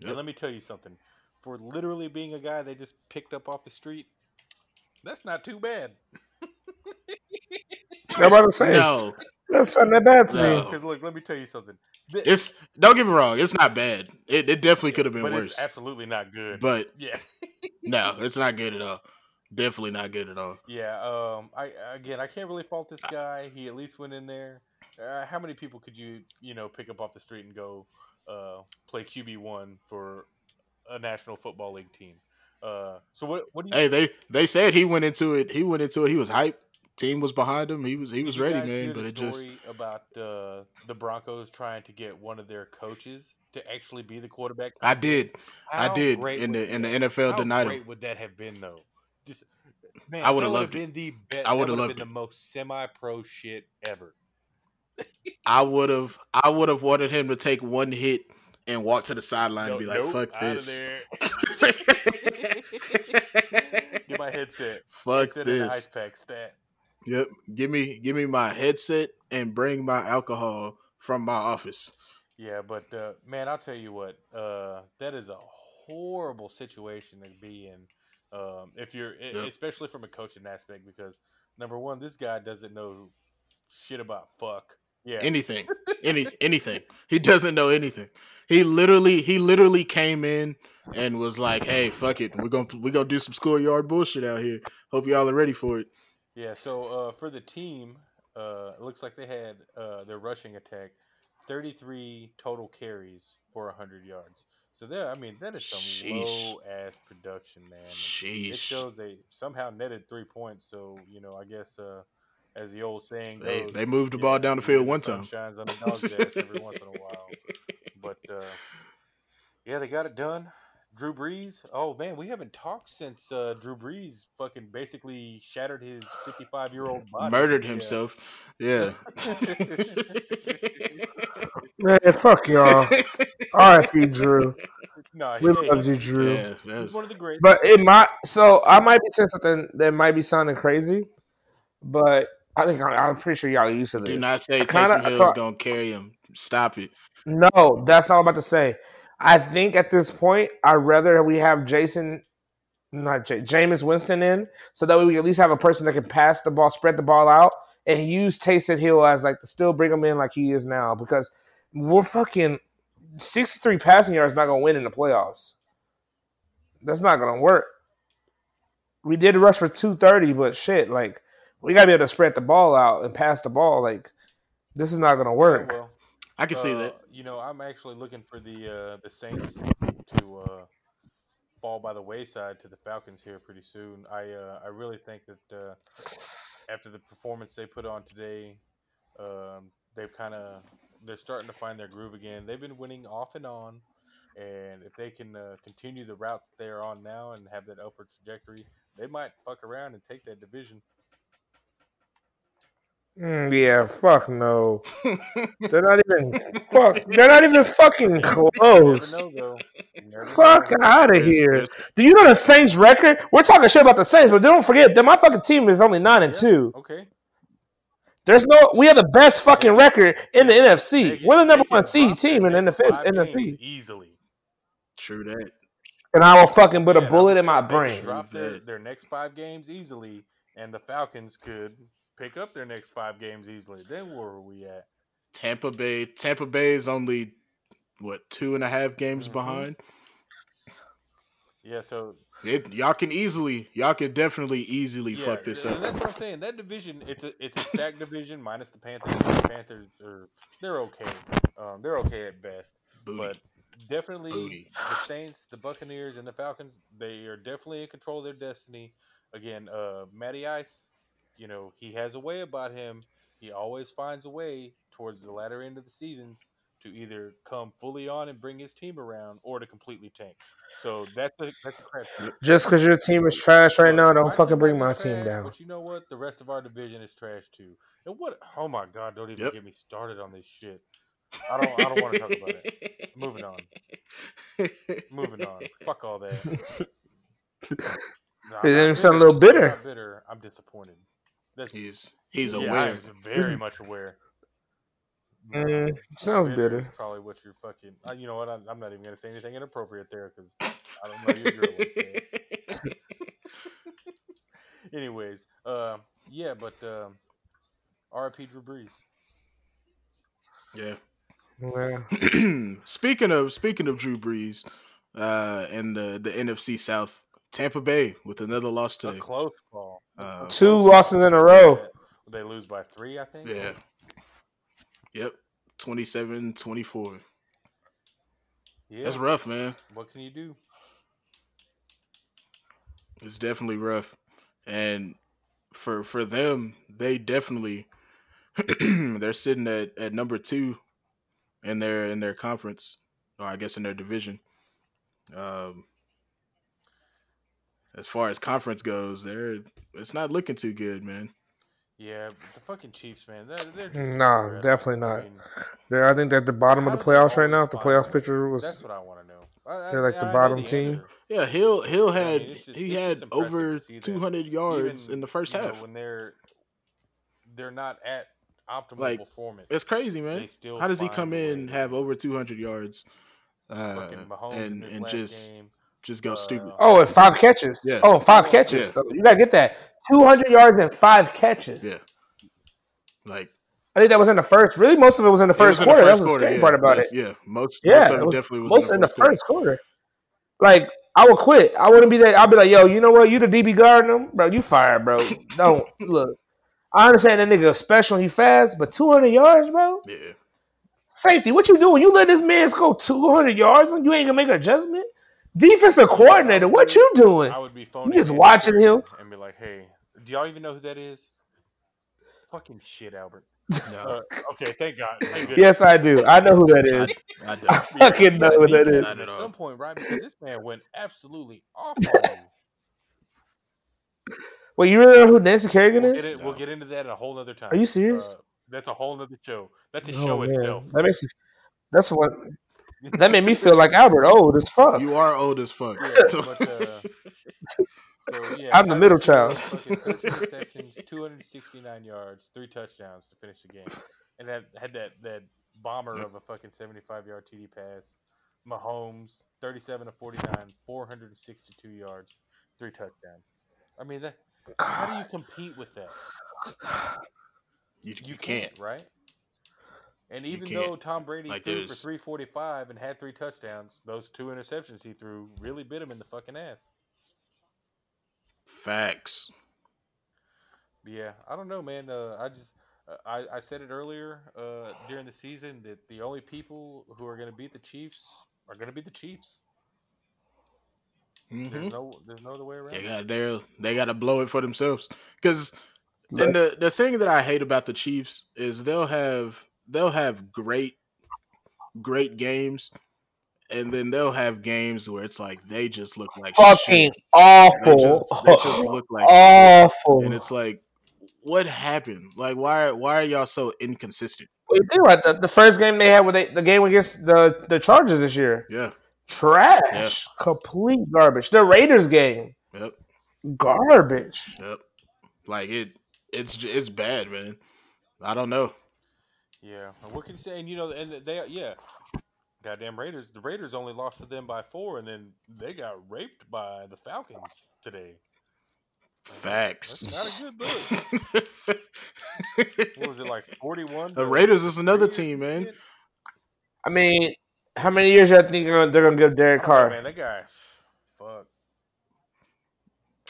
And let me tell you something: for literally being a guy they just picked up off the street, that's not too bad. I'm about to say no that's not that bad to No. me. Because look, let me tell you something. It's don't get me wrong it's not bad it, it definitely could have been but worse It's absolutely not good. but yeah, no it's not good at all definitely not good at all yeah. Um, I again, I can't really fault this guy. He at least went in there. Uh, how many people could you, you know, pick up off the street and go uh, play QB one for a National Football League team? Uh, so what? What do you? hey they they said he went into it he went into it he was hyped team was behind him he was he was ready man but it just about uh, the Broncos trying to get one of their coaches to actually be the quarterback. I did I did In the and the NFL how denied great him would that have been though? Just man, I would've that loved it. the best. I would've loved been loved the most semi-pro shit ever. I would have I would have wanted him to take one hit and walk to the sideline and be like, nope, "Fuck this." Get my headset. Fuck Headset the ice this. pack stat. Yep. Give me give me my headset and bring my alcohol from my office. Yeah, but uh, man, I'll tell you what. Uh, that is a horrible situation to be in. Um, if you're, Yep. especially from a coaching aspect, because number one, this guy doesn't know shit about fuck. Yeah, Anything. Any anything. He doesn't know anything. He literally he literally came in and was like, "Hey, fuck it. We're going to we're going to do some schoolyard bullshit out here. Hope y'all are ready for it." Yeah, so uh, for the team, uh, it looks like they had uh, their rushing attack, 33 total carries for 100 yards. So there, I mean, that is some Sheesh. low ass production, man. Sheesh. It shows they somehow netted three points. So you know, I guess uh, as the old saying They goes, they moved the yeah, ball down the field one sun time. Shines on the dog's ass every once in a while. But uh, yeah, they got it done. Drew Brees. Oh man, we haven't talked since uh, Drew Brees fucking basically shattered his 55 year old body. Murdered Yeah. himself. Yeah. Man, fuck y'all. R.I.P. Drew. no, We hey, love you, Drew. yeah. he's one of the greats. But it might. So I might be saying something that might be sounding crazy, but I think I- I'm pretty sure y'all are used to this. Do not say kinda- Taysom Hill's gonna carry him. Stop it. No, that's not what I'm about to say. I think at this point, I'd rather we have Jason, not J- Jameis Winston in, so that way we at least have a person that can pass the ball, spread the ball out, and use Taysom Hill as like still bring him in like he is now because we're fucking 63 passing yards not gonna win in the playoffs. That's not gonna work. We did rush for 230, but shit, like we gotta be able to spread the ball out and pass the ball. Like this is not gonna work. well, I can see uh, that. You know, I'm actually looking for the uh, the Saints to uh, fall by the wayside to the Falcons here pretty soon. I uh, I really think that uh, after the performance they put on today, um, they've kind of they're starting to find their groove again. They've been winning off and on, and if they can uh, continue the route that they're on now and have that upward trajectory, they might fuck around and take that division. Mm, yeah, fuck no. They're not even fuck. They're not even fucking close. know, though. You never Fuck know. out of here. Do you know the Saints record? We're talking shit about the Saints, but don't forget that my fucking team is only nine and Yeah, two. Okay. There's no. We have the best fucking Yeah. record in the They NFC. can- We're the number they one seed drop their team in the next NFL. NFC. easily. True that. And I will fucking put Yeah, a bullet in my saying they can brain. Drop their, their next five games easily, and the Falcons could pick up their next five games easily. Then where are we at? Tampa Bay. Tampa Bay is only what two and a half games Mhm. behind. Yeah, so It, y'all can easily, y'all can definitely easily yeah, fuck this up. that's what I'm saying. That division, it's a it's a stacked division minus the Panthers. The Panthers are they're okay. Um, they're okay at best, Booty. but definitely Booty. the Saints, the Buccaneers, and the Falcons. They are definitely in control of their destiny. Again, uh, Matty Ice, you know, he has a way about him. He always finds a way towards the latter end of the seasons to either come fully on and bring his team around, or to completely tank. So that's a that's a crapshoot. Just because your team is trash right now, don't fucking bring my team down. But you know what? The rest of our division is trash too. And what? Oh my god! Don't even Yep. get me started on this shit. I don't. I don't want to talk about it. Moving on. Moving on. Fuck all that. No, You I'm not sound a little bitter. I'm bitter. I'm disappointed. That's, he's he's yeah, aware. I'm very much aware. Mm, sounds bitter. is Probably what you're fucking. Uh, you know what? I'm, I'm not even gonna say anything inappropriate there because I don't know your girl. Anyways, uh, yeah, but um, RIP Drew Brees. yeah. Yeah. speaking of speaking of Drew Brees, uh, and the the NFC South, Tampa Bay with another loss to. A close call. A Uh, Two losses in a row. Yeah. They lose by three, I think. Yeah. Yep. 27-24. Yeah. That's rough, man. What can you do? It's definitely rough. And for for them, they definitely they're sitting at, at number two in their in their conference, or I guess in their division. Um as far as conference goes, they're it's not looking too good, man. Yeah, the fucking Chiefs, man. They're, they're just No, regret. definitely I not. mean, They're, I think they're at the bottom of the playoffs right now. If the playoff that? picture was, that's what I want to know. I, I- They're like and the I bottom the team. answer. Yeah, Hill Hill I mean, had just- he had over to see that. 200 yards Even, in the first you know, half. when they're they're not at optimal Like, performance. It's crazy, man. still How does he come in to have over 200 yards uh, fucking Mahomes and in and just game. Just go stupid? Oh, and five catches. Yeah. Oh, five catches. Yeah. So you gotta get that. Two hundred yards and five catches. Yeah. Like I think that was in the first. Really, most of it was in the first in quarter. first that was the scary yeah. part about Yes, it. Yeah, most Yeah, most of it was definitely was most in in the the first quarter. quarter. Like I would quit. I wouldn't be that. I'd be like, yo, you know what? You the DB guarding them, bro. You fired, bro. Don't look. I understand that nigga special. He fast, but two hundred yards, bro. Yeah, Safety, what you doing? You let this man go two hundred yards and you ain't gonna make an adjustment? Defensive coordinator, what you doing? I would be phoning just Andy watching Reid him? and be like, "Hey, do y'all even know who that is?" Fucking shit, Albert. no, Uh, okay, thank God. Thank. Yes, I do. I know who that is. I, I I don't. fucking know who that is. At at some point, right? Because this man went absolutely off on you. Wait, you really know who Nancy Kerrigan We'll is? get, it, we'll get into that at a whole other time. Are you serious? Uh, that's a whole other show. That's a Oh, show man. itself. That makes me. That's what. That made me feel like Albert old as fuck. You are old as fuck. Yeah, but, uh, So yeah, I'm the Tyreek middle child. Fucking 13 receptions, 269 yards, three touchdowns to finish the game, and that had that that bomber of a fucking 75 yard TD pass. Mahomes, 37 to 49, 462 yards, three touchdowns. I mean, that, how do you compete with that? you, You, you can't, can't. right? And even though Tom Brady Like, threw for 345 and had three touchdowns, those two interceptions he threw really bit him in the fucking ass. Facts. Yeah, I don't know, man. Uh, I just uh, I, I said it earlier uh, during the season that the only people who are going to beat the Chiefs are going to be the Chiefs. hmm There's no there's no other way around. They got they they got to blow it for themselves. Because and the the thing that I hate about the Chiefs is they'll have they'll have great great games, and then they'll have games where it's like they just look like Fucking shit. They awful. just, they just look like shit. awful. and it's like, what happened? Like, why why are y'all so inconsistent? You think about the, the first game they had with the game against the the Chargers this year? Yeah, Trash, complete garbage. The Raiders game, yep, garbage. yep. Like it, it's it's bad, man. I don't know. Yeah, and what can you say? And you know, and they yeah, goddamn Raiders. The Raiders only lost to them by four, and then they got raped by the Falcons today. Facts. That's not a good look. What was it like forty one? the Raiders is another team, man. I mean, how many years do you think they're gonna, they're gonna give Derek Oh, Carr man, that guy, fuck.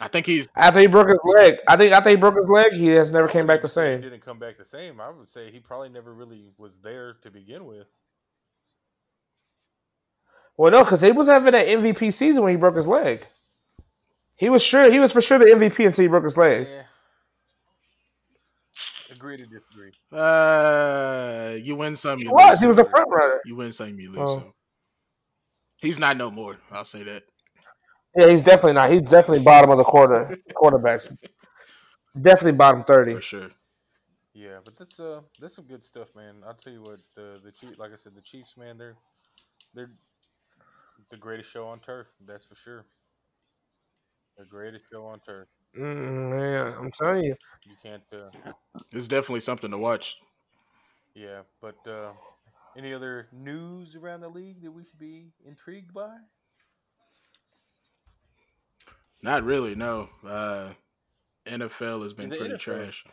I think he's after he broke his leg? I think after he broke his leg, he has never came back the same. He didn't come back the same. I would say he probably never really was there to begin with. Well, no, because he was having that MVP season when he broke his leg. He was sure he was for sure the MVP until he broke his leg. Yeah. Agree to disagree. uh you win some, He you was. lose He was the front runner. You win some, you lose Oh. some. He's not no more. I'll say that. Yeah, he's definitely not. He's definitely bottom of the quarter quarterbacks. Definitely bottom thirty. For sure. Yeah, but that's uh that's some good stuff, man. I'll tell you what, the the Chief, like I said, the Chiefs, man, they're they're the greatest show on turf. That's for sure. The greatest show on turf. Mm, man, I'm telling you. You can't. Uh, It's definitely something to watch. yeah, but uh, any other news around the league that we should be intrigued by? Not really, no. Uh NFL has been pretty NFL. trash.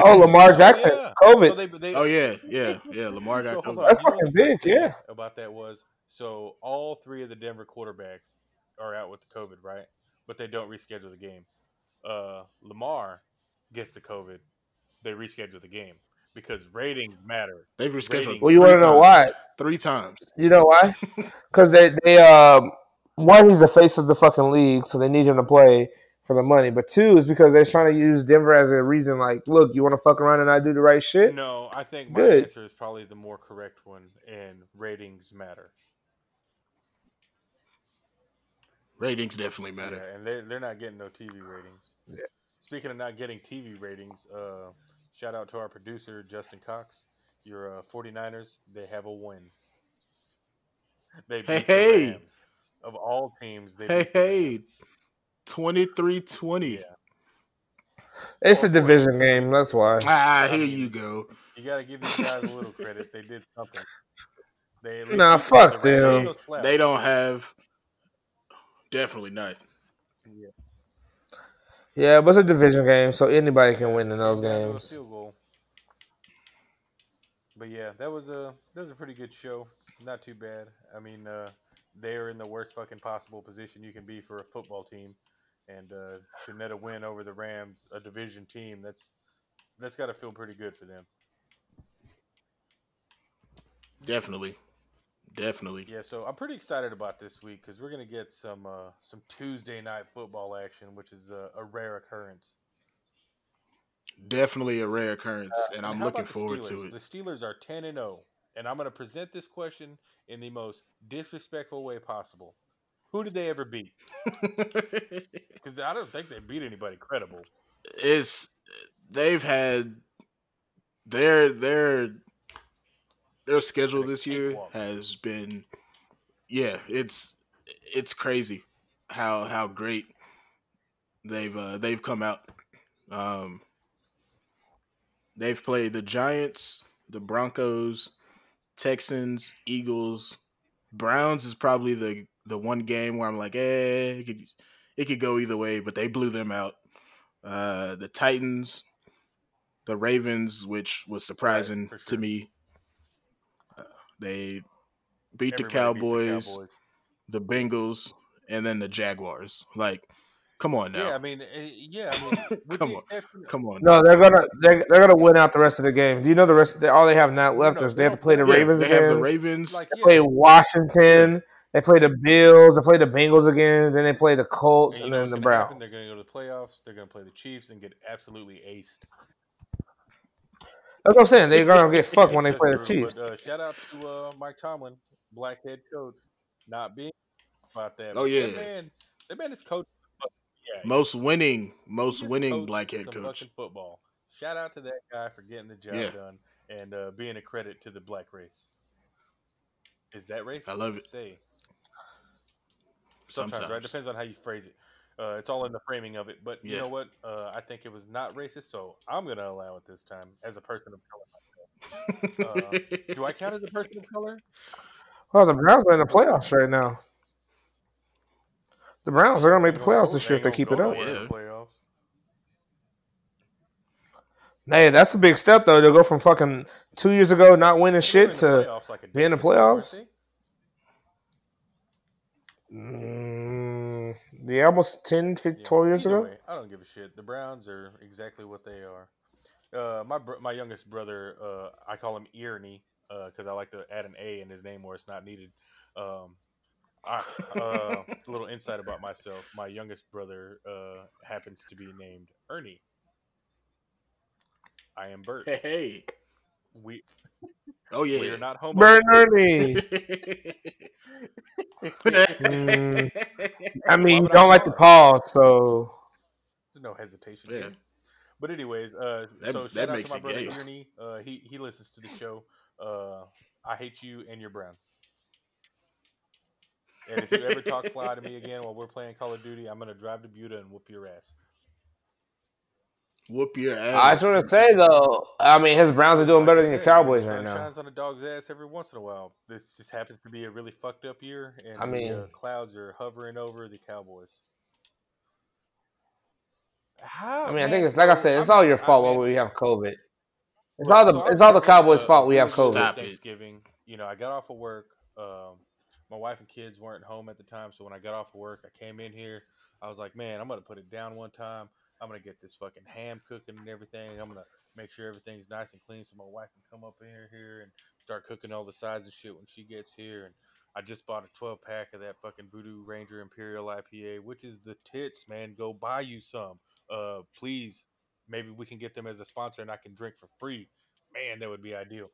Oh, Lamar Jackson, yeah. COVID. So they, they, Oh yeah, yeah, yeah. Lamar got So COVID. on, That's you know fucking big, yeah. About that was so all three of the Denver quarterbacks are out with the COVID, right? But they don't reschedule the game. Uh, Lamar gets the COVID, they reschedule the game because ratings matter. They've rescheduled. Ratings. Well, you want to know times. why? Three times. You know why? Because they they um one he's the face of the fucking league, so they need him to play for the money. But two is because they're trying to use Denver as a reason. Like, look, you want to fuck around and I do the right shit? No, I think my Good. answer is probably the more correct one, and ratings matter. Ratings definitely matter. Yeah, and they're they're not getting no TV ratings. Yeah. Speaking of not getting TV ratings, uh, shout out to our producer Justin Cox. Your uh, 49ers, they have a win. They beat Hey, hey. the Rams. Of all teams, they Hey, beat hey, Rams. 23 20. Yeah, It's a Well, boy. division game. That's why. Ah, I here mean, you go. you got to give these guys a little credit. They did something. They Nah, beat the fuck Rams. them. No. They don't have. Definitely not. Yeah. Yeah, but it's a division game, so anybody can win in those Came down to a games. field goal. But yeah, that was a that was a pretty good show. Not too bad. I mean, uh, they are in the worst fucking possible position you can be for a football team, and uh, to net a win over the Rams, a division team, that's that's got to feel pretty good for them. Definitely. Definitely. Yeah, so I'm pretty excited about this week because we're gonna get some uh, some Tuesday night football action, which is a, a rare occurrence. Definitely a rare occurrence, and I'm looking forward to it. The Steelers are 10 and 0, and I'm going to present this question in the most disrespectful way possible. Who did they ever beat? Because I don't think they beat anybody credible. it's they've had their their their schedule this year has been yeah it's it's crazy how how great they've uh, they've come out um they've played the giants the broncos texans eagles browns is probably the the one game where i'm like eh it could, it could go either way but they blew them out uh the titans the ravens which was surprising for to me uh, they beat the Everybody beats cowboys Cowboys. the Bengals, and then the Jaguars. Like, come on now. Yeah, I mean, eh, yeah, I mean, Come on. exception- come on. No, they're gonna they're, they're gonna win out the rest of the game. Do you know the rest? They, all they have now left no, is they they have to play the Yeah, Ravens they have the. Ravens. like, They yeah, play Washington. They play the Bills. They play the Bengals again. Then they play the Colts and and, then the gonna happen? Browns. They're going to go to the playoffs. They're going to play the Chiefs and get absolutely aced. That's what I'm saying. They're gonna get fucked when they play the Chiefs. But, uh, shout out to uh, Mike Tomlin, black head coach, not being about that. Oh, But yeah. that man, that man is coach. Yeah, most winning, most he winning black head coach. football. Shout out to that guy for getting the job Yeah. done and uh, being a credit to the black race. Is that racist? I love it. Say sometimes, right? Depends on how you phrase it. Uh, it's all in the framing of it. But you Yeah. know what? Uh, I think it was not racist, so I'm gonna allow it this time as a person of color. Uh, Do I count as a person of color? Well, the Browns are in the playoffs right now. The Browns are gonna make the playoffs this year if they keep it up. Yeah. playoffs. Hey, that's a big step though to go from fucking two years ago not winning shit to playoffs like a be in the decade ago, weren't playoffs? they? mm, yeah, almost 10, 15, Yeah, 12 years ago. way, I don't give a shit. The Browns are exactly what they are. Uh, my br- my youngest brother, uh, I call him Earney because I like to add an A in his name where it's not needed. Um, I, uh, a little insight about myself: my youngest brother uh, happens to be named Ernie. I am Bert. hey, hey. We Oh yeah. we are not homo. Burn Ernie. Mm, I mean, you don't like the pause? pause, so There's no hesitation. Yeah. here. But anyways, uh, That- so that shout out to my brother gay. Ernie. Uh, he he listens to the show. Uh, I hate you and your Browns. And if you ever talk fly to me again while we're playing Call of Duty, I'm gonna drive to Buda and whoop your ass. Whoop your ass. I ass. just want to say though, I mean, his Browns are doing Like better I than your said, man, Cowboys the right sun now. shines on a dog's ass every once in a while. This just happens to be a really fucked up year, and I the uh, mean- clouds are hovering over the Cowboys. How, I mean, I think it's like I said, it's I'm- all your I- fault man, when we have COVID. It's all the it's all the Cowboys' uh, fault we have COVID. good Stop it. Thanksgiving, you know, I got off of work. Um, my wife and kids weren't home at the time, so when I got off of work, I came in here. I was like, man, I'm gonna put it down one time. I'm gonna get this fucking ham cooking and everything. I'm gonna make sure everything's nice and clean, so my wife can come up in here, here and start cooking all the sides and shit when she gets here. And I just bought a 12 pack of that fucking Voodoo Ranger Imperial IPA, which is the tits, man. Go buy you some. Uh, please, maybe we can get them as a sponsor, and I can drink for free. Man, that would be ideal.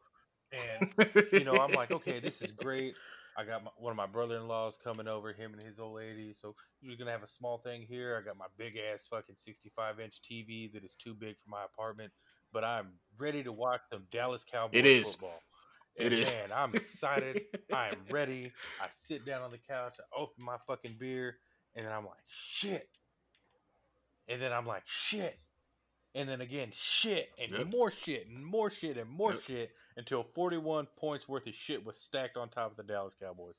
And you know, I'm like, okay, this is great. I got my, one of my brother-in-laws coming over, him and his old lady. So we're gonna have a small thing here. I got my big ass fucking 65-inch TV that is too big for my apartment, but I'm ready to watch some Dallas Cowboys It is. football. And It is. man, I'm excited. I am ready. I sit down on the couch, I open my fucking beer, and then I'm like, shit. And then I'm like, shit. And then again, shit, and Yep. more shit, and more shit, and more Yep. shit, until 41 points worth of shit was stacked on top of the Dallas Cowboys.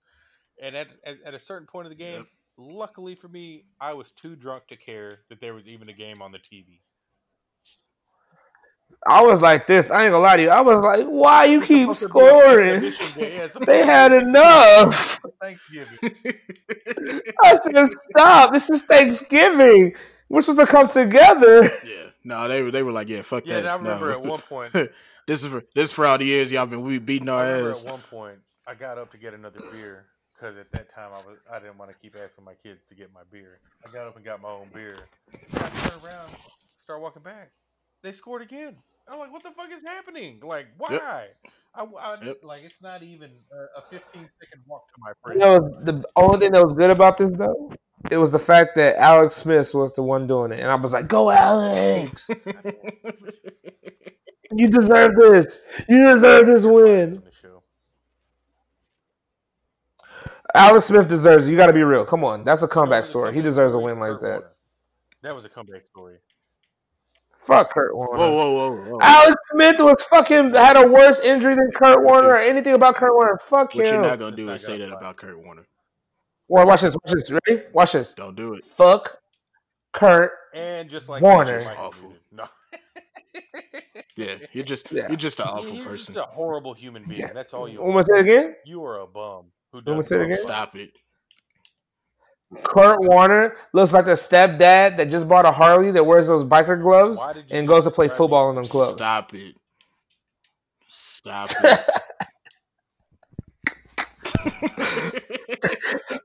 And at, at, at a certain point of the game, Yep. luckily for me, I was too drunk to care that there was even a game on the TV. I was like this. I ain't gonna lie to you. I was like, why you keep Supposed to be a scoring? Yeah, They had an exhibition enough. for Thanksgiving. I said, stop. This is Thanksgiving. We're supposed to come together. yeah. No, they were they were like, yeah, fuck Yeah, that. and I remember no. at one point, this is for this is for all the years y'all been we beating our I ass. at one point, I got up to get another beer because at that time I was I didn't want to keep asking my kids to get my beer. I got up and got my own beer. And I turned around, start walking back. They scored again. I'm like, what the fuck is happening? Like, why? I, I- Yep. like it's not even a, a 15 second walk to my You friend. know, the only thing that was good about this though, it was the fact that Alex Smith was the one doing it, and I was like, "Go, Alex! You deserve this. You deserve this win." In the show. Alex Smith deserves it. You got to be real. Come on, that's a comeback story. He deserves a win like that. That was a comeback story. Fuck Kurt Warner. whoa, whoa, whoa, whoa. Alex Smith was fucking had a worse injury than Kurt Warner or anything about Kurt Warner. Fuck What you're not gonna do That's is say that about Kurt Warner. Well, watch this. Watch this. Ready? Watch this. Don't do it. Fuck Kurt. And just like Warner. Michael Awful. No. Yeah, you're just Yeah. you're just an He- awful He's person. just a horrible human being. Yeah. That's all you Want to say it again? You are a bum who Want me does say it again? Stop it. Kurt Warner looks like a stepdad that just bought a Harley that wears those biker gloves Why did you and goes to play describe football in them gloves. Stop it. Stop it.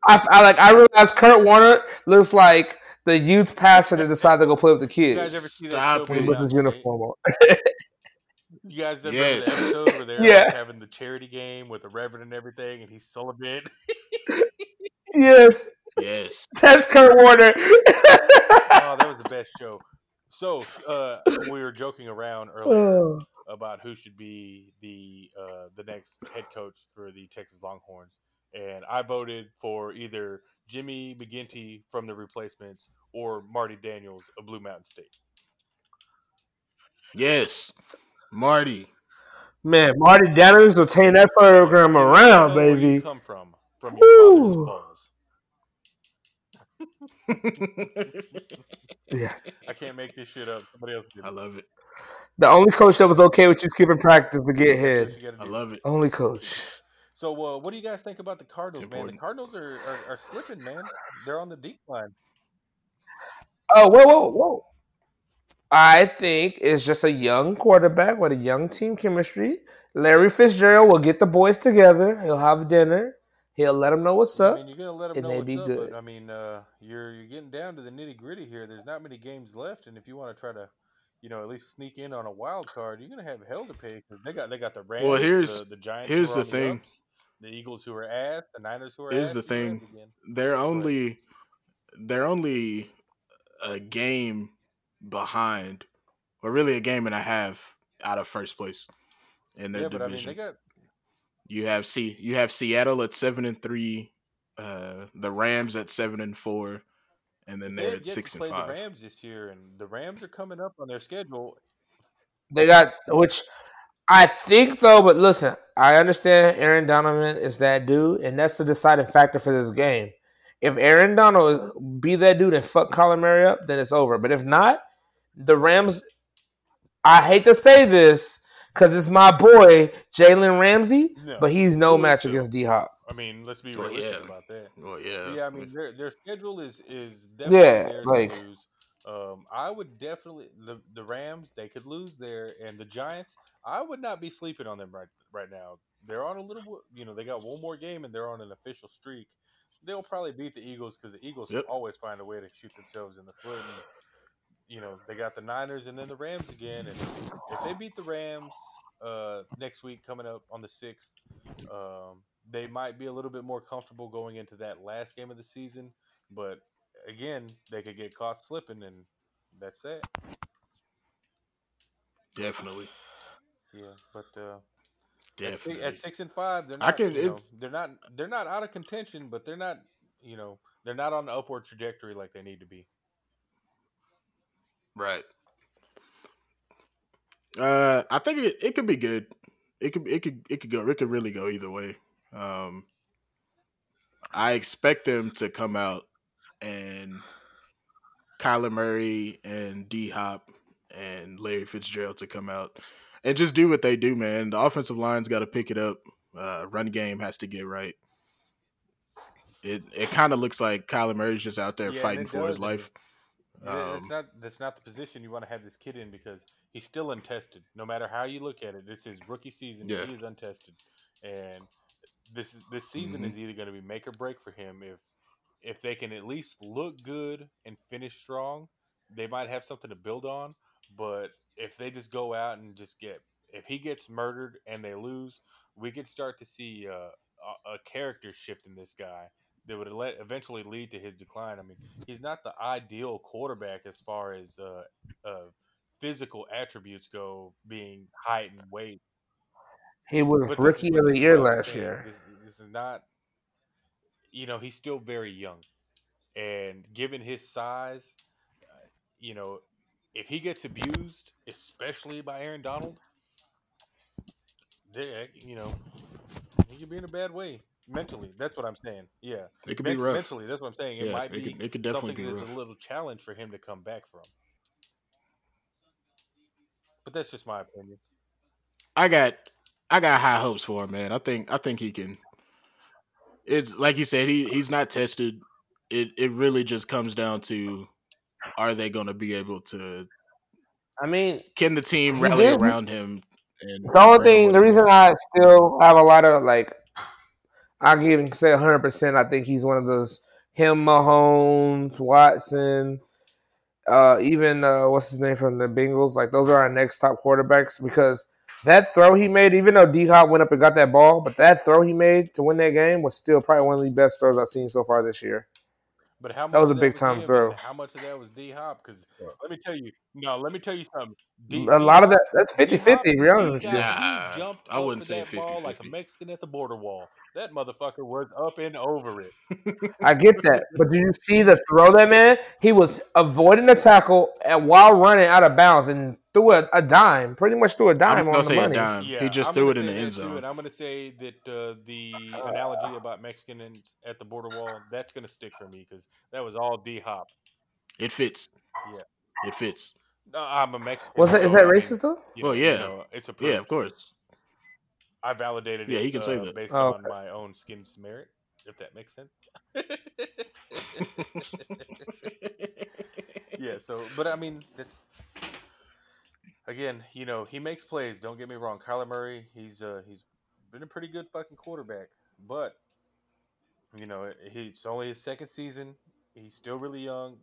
I, I like. I realize Kurt Warner looks like the youth pastor that decided to go play with the kids. You kids. guys ever see that Stop show it. when he Blue puts his uniform on. You guys ever Yes. remember the episode where they're Yeah. like, having the charity game with the reverend and everything, and he's celibate? yes, yes. that's Kurt Warner. oh, that was the best show. So uh, we were joking around earlier Oh. about who should be the uh, the next head coach for the Texas Longhorns, and I voted for either Jimmy McGinty from the replacements or Marty Daniels of Blue Mountain State. Yes. Marty. Man, Marty Daniels will turn that program around, know where you baby. come from from your father's balls. Yeah. I can't make this shit up. Somebody else did. I love it. The only coach that was okay with you skipping practice to get That's head. I love it. Only coach. So, uh, what do you guys think about the Cardinals, man? The. Cardinals are, are, are slipping, man. They're on the decline. Oh, whoa, whoa, whoa. I think it's just a young quarterback with a young team chemistry. Larry Fitzgerald will get the boys together. He'll have dinner. He'll let them know what's I up. mean, you're gonna let them and know they what's be up, good. but I mean, uh, you're you're getting down to the nitty gritty here. There's not many games left, and if you want to try to, you know, at least sneak in on a wild card, you're gonna have hell to pay because they got they got the Rams, here's- the, the Giants, here's are the thing. ups, the Eagles who are ass, the Niners who are Here's ass, the thing. They're only they're only a game behind, or really a game and a half out of first place in their Yeah, but I mean, division. they got You have C you have Seattle at seven and three, uh, the Rams at seven and four, and then they they're have at six to and play the five. Rams this year, and the Rams are coming up on their schedule. They got which I think though, but listen, I understand Aaron Donald is that dude, and that's the deciding factor for this game. If Aaron Donald be that dude and fuck Kyler Murray up, then it's over. But if not, the Rams. I hate to say this because it's my boy Jalen Ramsey, No, but he's no who is match too? against D Hop. I mean, let's be Well, realistic yeah. about that. Well, yeah, Yeah, I mean their their schedule is is definitely Yeah, theirs like- to lose. Um, I would definitely the the Rams they could lose there, and the Giants I would not be sleeping on them right right now. They're on a little, you know, they got one more game and they're on an official streak. They'll probably beat the Eagles because the Eagles Yep. always find a way to shoot themselves in the foot. And, you know, they got the Niners and then the Rams again, and if they beat the Rams uh, next week coming up on the sixth, um, they might be a little bit more comfortable going into that last game of the season. But again, they could get caught slipping, and that's it. definitely. Yeah, but uh, Definitely. At, six and five, they're I not. can- you know, they're not. They're not out of contention, but they're not. You know, they're not on the upward trajectory like they need to be. Right. Uh, I think it, it could be good. It could it could it could go it could really go either way. Um, I expect them to come out and Kyler Murray and D Hop and Larry Fitzgerald to come out and just do what they do, man. The offensive line's got to pick it up. Uh, run game has to get right. It it kind of looks like Kyler Murray's just out there Yeah, fighting for his does, and life. Yeah, that's Um, not that's not the position you want to have this kid in because he's still untested. No matter how you look at it, it's his rookie season. Yeah. He is untested, and this this season Mhm. is either going to be make or break for him. If if they can at least look good and finish strong, they might have something to build on. But if they just go out and just get if he gets murdered and they lose, we could start to see uh, a, a character shift in this guy that would let eventually lead to his decline. I mean, he's not the ideal quarterback as far as uh, uh, physical attributes go, being height and weight. He was But rookie of the year last saying. year. This, this is not, you know, he's still very young, and given his size, you know, if he gets abused, especially by Aaron Donald, they, you know, he could be in a bad way mentally. That's what I'm saying. Yeah, it could be rough. mentally. That's what I'm saying. It Yeah, might it be could- it could definitely something be that's rough. a little challenge for him to come back from. But that's just my opinion. I got I got high hopes for him, man. I think I think he can. It's like you said, he he's not tested. It it really just comes down to are they going to be able to I mean, can the team rally did. around him? And the only thing, the reason I still have a lot of like, I can even say 100. percent I think he's one of those him, Mahomes, Watson, uh, even uh, what's his name from the Bengals. Like those are our next top quarterbacks because that throw he made, even though D Hop went up and got that ball, but that throw he made to win that game was still probably one of the best throws I've seen so far this year. But how much That was a big time throw. How much of that was D Hop? Because let me tell you, no, let me tell you something. D- a lot of that that's 50 D-Hop, 50, to be honest with he you. got- Nah, jumped I wouldn't say that ball like a Mexican at the border wall. That motherfucker was up and over it. I get that, but did you see the throw that man? He was avoiding the tackle and while running out of bounds and threw a, a dime, pretty much threw a I'm dime gonna on the say a money. dime. Yeah, he just I'm threw it in the say end that too, zone. I'm going to say that uh, the analogy about Mexican and at the border wall that's going to stick for me because that was all D Hop. It fits. Yeah. It fits. No, I'm a Mexican. Was that is so, that I mean, racist though? you Well, know- you yeah. know, it's a Yeah, of course. I validated Yeah, it he can say uh, that. based Oh, on my own skin's merit, if that makes sense. yeah, so but I mean that's again, you know, he makes plays, don't get me wrong. Kyler Murray, he's uh he's been a pretty good fucking quarterback, but you know, he, it's only his second season. He's still really young.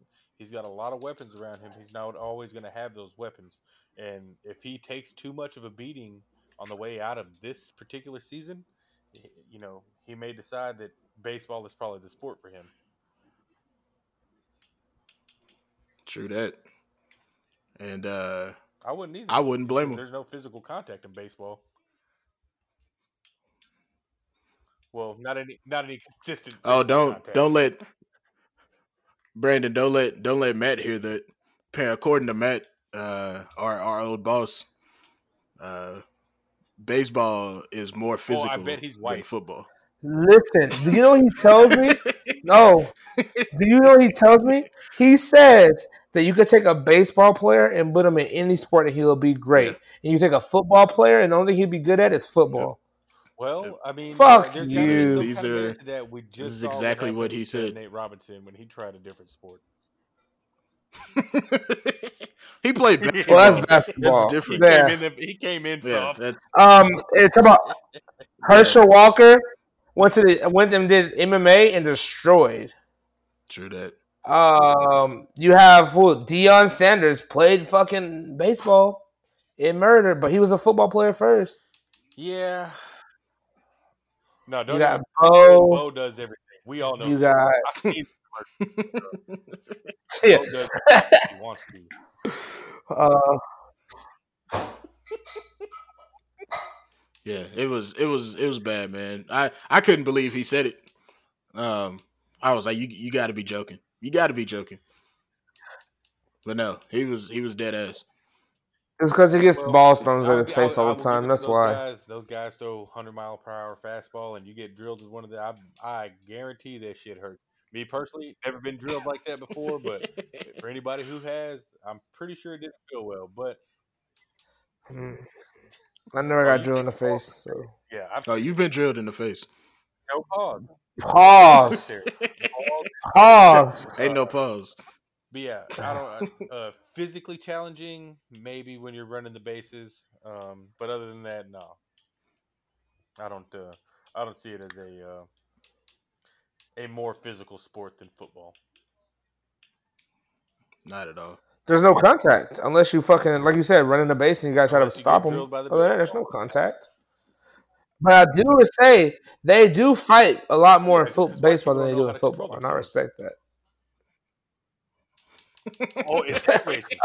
He's got a lot of weapons around him. He's not always going to have those weapons. And if he takes too much of a beating on the way out of this particular season, you know, he may decide that baseball is probably the sport for him. True that. And uh I wouldn't either. I wouldn't blame him. There's no physical contact in baseball. Well, not any, not any consistent. Oh, don't contact. don't let Brandon don't let don't let Matt hear that. According to Matt, uh, our our old boss, uh, baseball is more physical Oh, bet he's than football. Listen, do you know what he tells me? No. Do you know what he tells me? He says that you could take a baseball player and put him in any sport and he'll be great. Yeah. And you take a football player and the only thing he'd be good at is football. Well, I mean, Fuck there's gotta be you. These kind of are- merit to that. We just is exactly what he said. Nate Robinson when he tried a different sport. he played Well, basketball. Well, that's basketball. He different. Yeah. came in. The, he came in yeah, soft. that's Um, it's about Herschel Walker went to the went and did MMA and destroyed. true. That Um, you have who? Deion Sanders played fucking baseball. It murdered, but he was a football player first. Yeah. No, don't You got even- Bo. Bo does everything. We all know. You that. got I've yeah. Bo does he wants to. Uh, Yeah, it was it was it was bad, man. I I couldn't believe he said it. Um, I was like, you you got to be joking. You got to be joking. But no, he was he was dead ass. It's because he gets Well, balls thrown in his gi- face I'll- all the time. give it to That's those why. Guys, those guys throw 100 mile per hour fastball, and you get drilled with one of the. I, I guarantee that shit hurts. Me personally, never been drilled like that before, but for anybody who has, I'm pretty sure it didn't feel well. But Mm. I never Oh, got drilled in the think ball- face. So yeah, I've oh, seen you've been drilled in the face. no pause. pause. Pause. Pause. Ain't no pause. But yeah, I don't. Uh, uh, physically challenging, maybe when you're running the bases. Um, but other than that, no. I don't. Uh, I don't see it as a uh, a more physical sport than football. Not at all. There's no contact unless you fucking like you said, running the base and you gotta try to Unless you get stop them. the Other than there's no contact. But I do say they do fight a lot more Yeah, in it's foot, baseball than they don't do know in how to control football, and I respect that. Oh, it's that racist.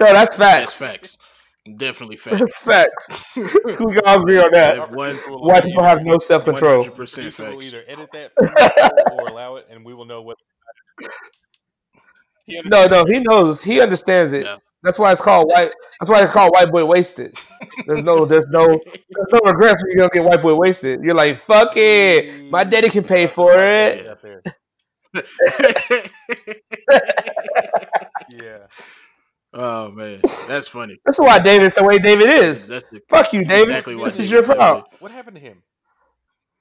No, that's That's facts. facts. Definitely facts. That's facts. we can all agree on that. One White people have no self control. 100% Producer will facts. either edit that or allow it, and we will know what. No, no, he knows. He understands it. Yeah. That's why it's called white. That's why it's called white boy wasted. There's no, there's no, there's no regrets when you don't get white boy wasted. You're like, fuck it. My daddy can pay for it. Out there. Yeah. oh man, that's funny. That's why David's the way David is. That's the, Fuck you, David. exactly why this is David's your that fault. What happened to him?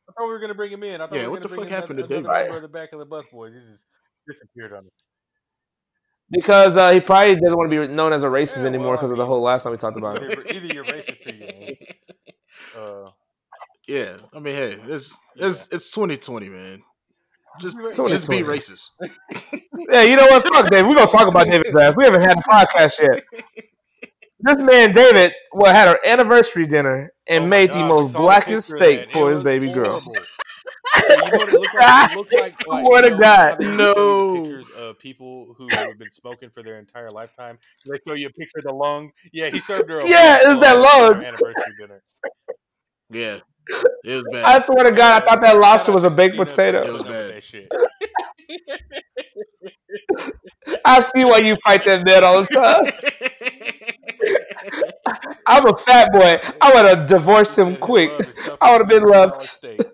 I thought we were gonna bring him in. I thought Yeah, we were what the bring fuck in happened to another David? Right. the back of the bus boys. He's just disappeared on us. Because uh, he probably doesn't want to be known as a racist Yeah, anymore well, I because of the whole last time we talked about it. Either, either you're racist or you ain't. Uh, Yeah, I mean, hey, it's it's it's 2020, man. Just Be just be racist. Yeah, you know what? Fuck David. We're gonna talk about David ass. We haven't had a podcast yet. This man, David, well, had our anniversary dinner and oh made the God, we most blackest steak for It his baby girl. horrible. Yeah, you know what it looked like? It looked like, like Swear you know, God. how they show you No. pictures of people who have been smoking for their entire lifetime. They show you a picture of the lung. Yeah, he served her. A Yeah, it was that lung lung. anniversary dinner. Yeah, it was bad. I swear to God, I thought that lobster was a baked potato. It was coming up with bad. shit. I see why you fight that man all the time. I'm a fat boy. I would have divorced him quick. love is tougher I would have been a $100 loved.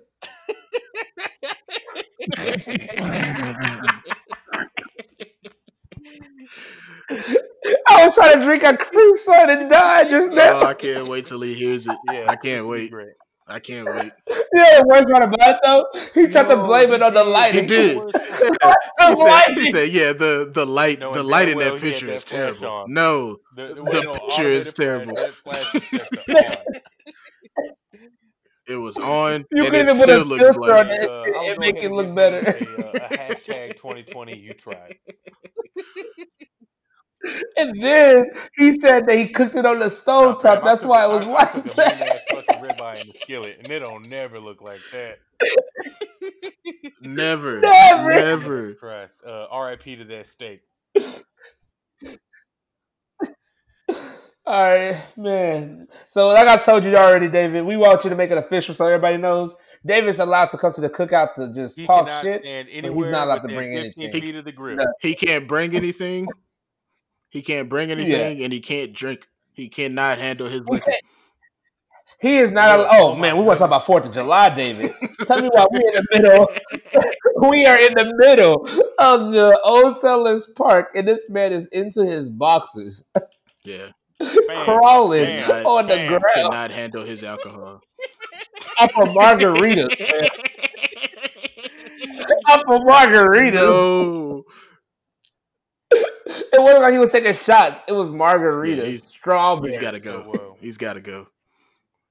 I was trying to drink a cream soda and die just oh, now. I can't wait till he hears it. Yeah, I can't wait. Great. I can't wait. Yeah, the worst part about it though, he tried to blame it on the did. lighting. He did. The He said, lighting. he said, "Yeah, the the light, Knowing the light in that picture that is terrible." on. No, The, The well, no, picture is terrible. Flash, that flash is just on. it was on, You and couldn't it even put a still looked filter black. on it. Uh, It- I'll it make it look better. A, uh, a hashtag 2020. You tried. And then he said that he cooked it on the stove top. Fam, That's why it was I, I like cook a mean that. ass fucking ribeye in the skillet, and it don't never look like that. Never, Never. never. Christ. Uh, R.I.P. to that steak. All right, man. So like I told you already, David, we want you to make it official so everybody knows. David's allowed to come to the cookout to just He talk shit. and he's not allowed to bring anything. feet of the grill. No. He can't bring anything. He can't bring anything, and he can't drink. He cannot handle his liquor. He is not. Yo, al- oh oh man, we want to talk about Fourth of July, David. Tell me why we're in the middle. we are in the middle of the Old Settlers Park, and this man is into his boxers, Yeah, Bam, crawling bam, on the bam. ground cannot handle his alcohol. up for margaritas. man. Up for margaritas. No, It wasn't like he was taking shots. It was margaritas, Yeah, he's- strawberry. he's got to go. Oh, well. He's got to go.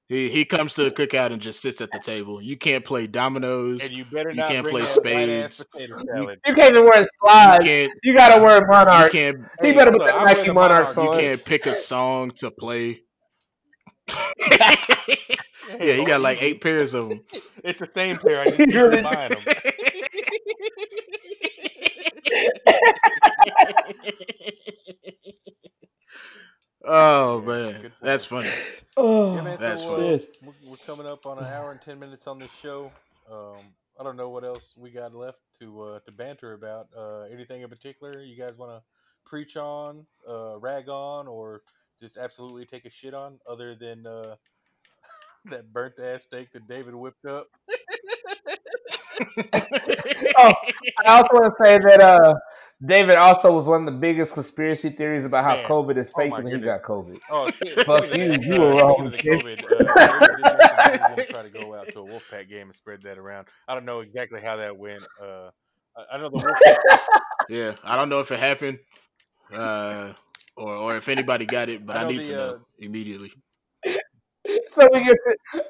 He he comes to the cookout and just sits at the table. You can't play dominoes. And you better You can't play spades. potato salad. You can't even wear You slides. can't. You gotta wear You can't. He better put the I'm Nike wearing a monarchs Monarch. You can't pick a song to play. Yeah, you got oh, like eight pairs of them. It's the same pair. I just keep Really? buying them. Oh Yeah, man, that's funny. Oh, Yeah, man. That's so uh, funny. we're, we're coming up on an hour and ten minutes on this show. Um, I don't know what else we got left to uh, to banter about. Uh, anything in particular you guys want to preach on, uh, rag on, or just absolutely take a shit on, other than uh, that burnt ass steak that David whipped up? Oh, I also want to say that uh, David also was one of the biggest conspiracy theories about how Man. COVID is Oh, fake my and he got COVID. Oh shit! Fuck you, you uh, were speaking wrong, of the kid. COVID, uh, David did mention that he was gonna try to go out to a Wolfpack game and spread that around. I don't know exactly how that went. Uh, I, I know the Wolfpack. Yeah, I don't know if it happened, uh, or or if anybody got it, but I I, need the, to know uh, immediately. So we get,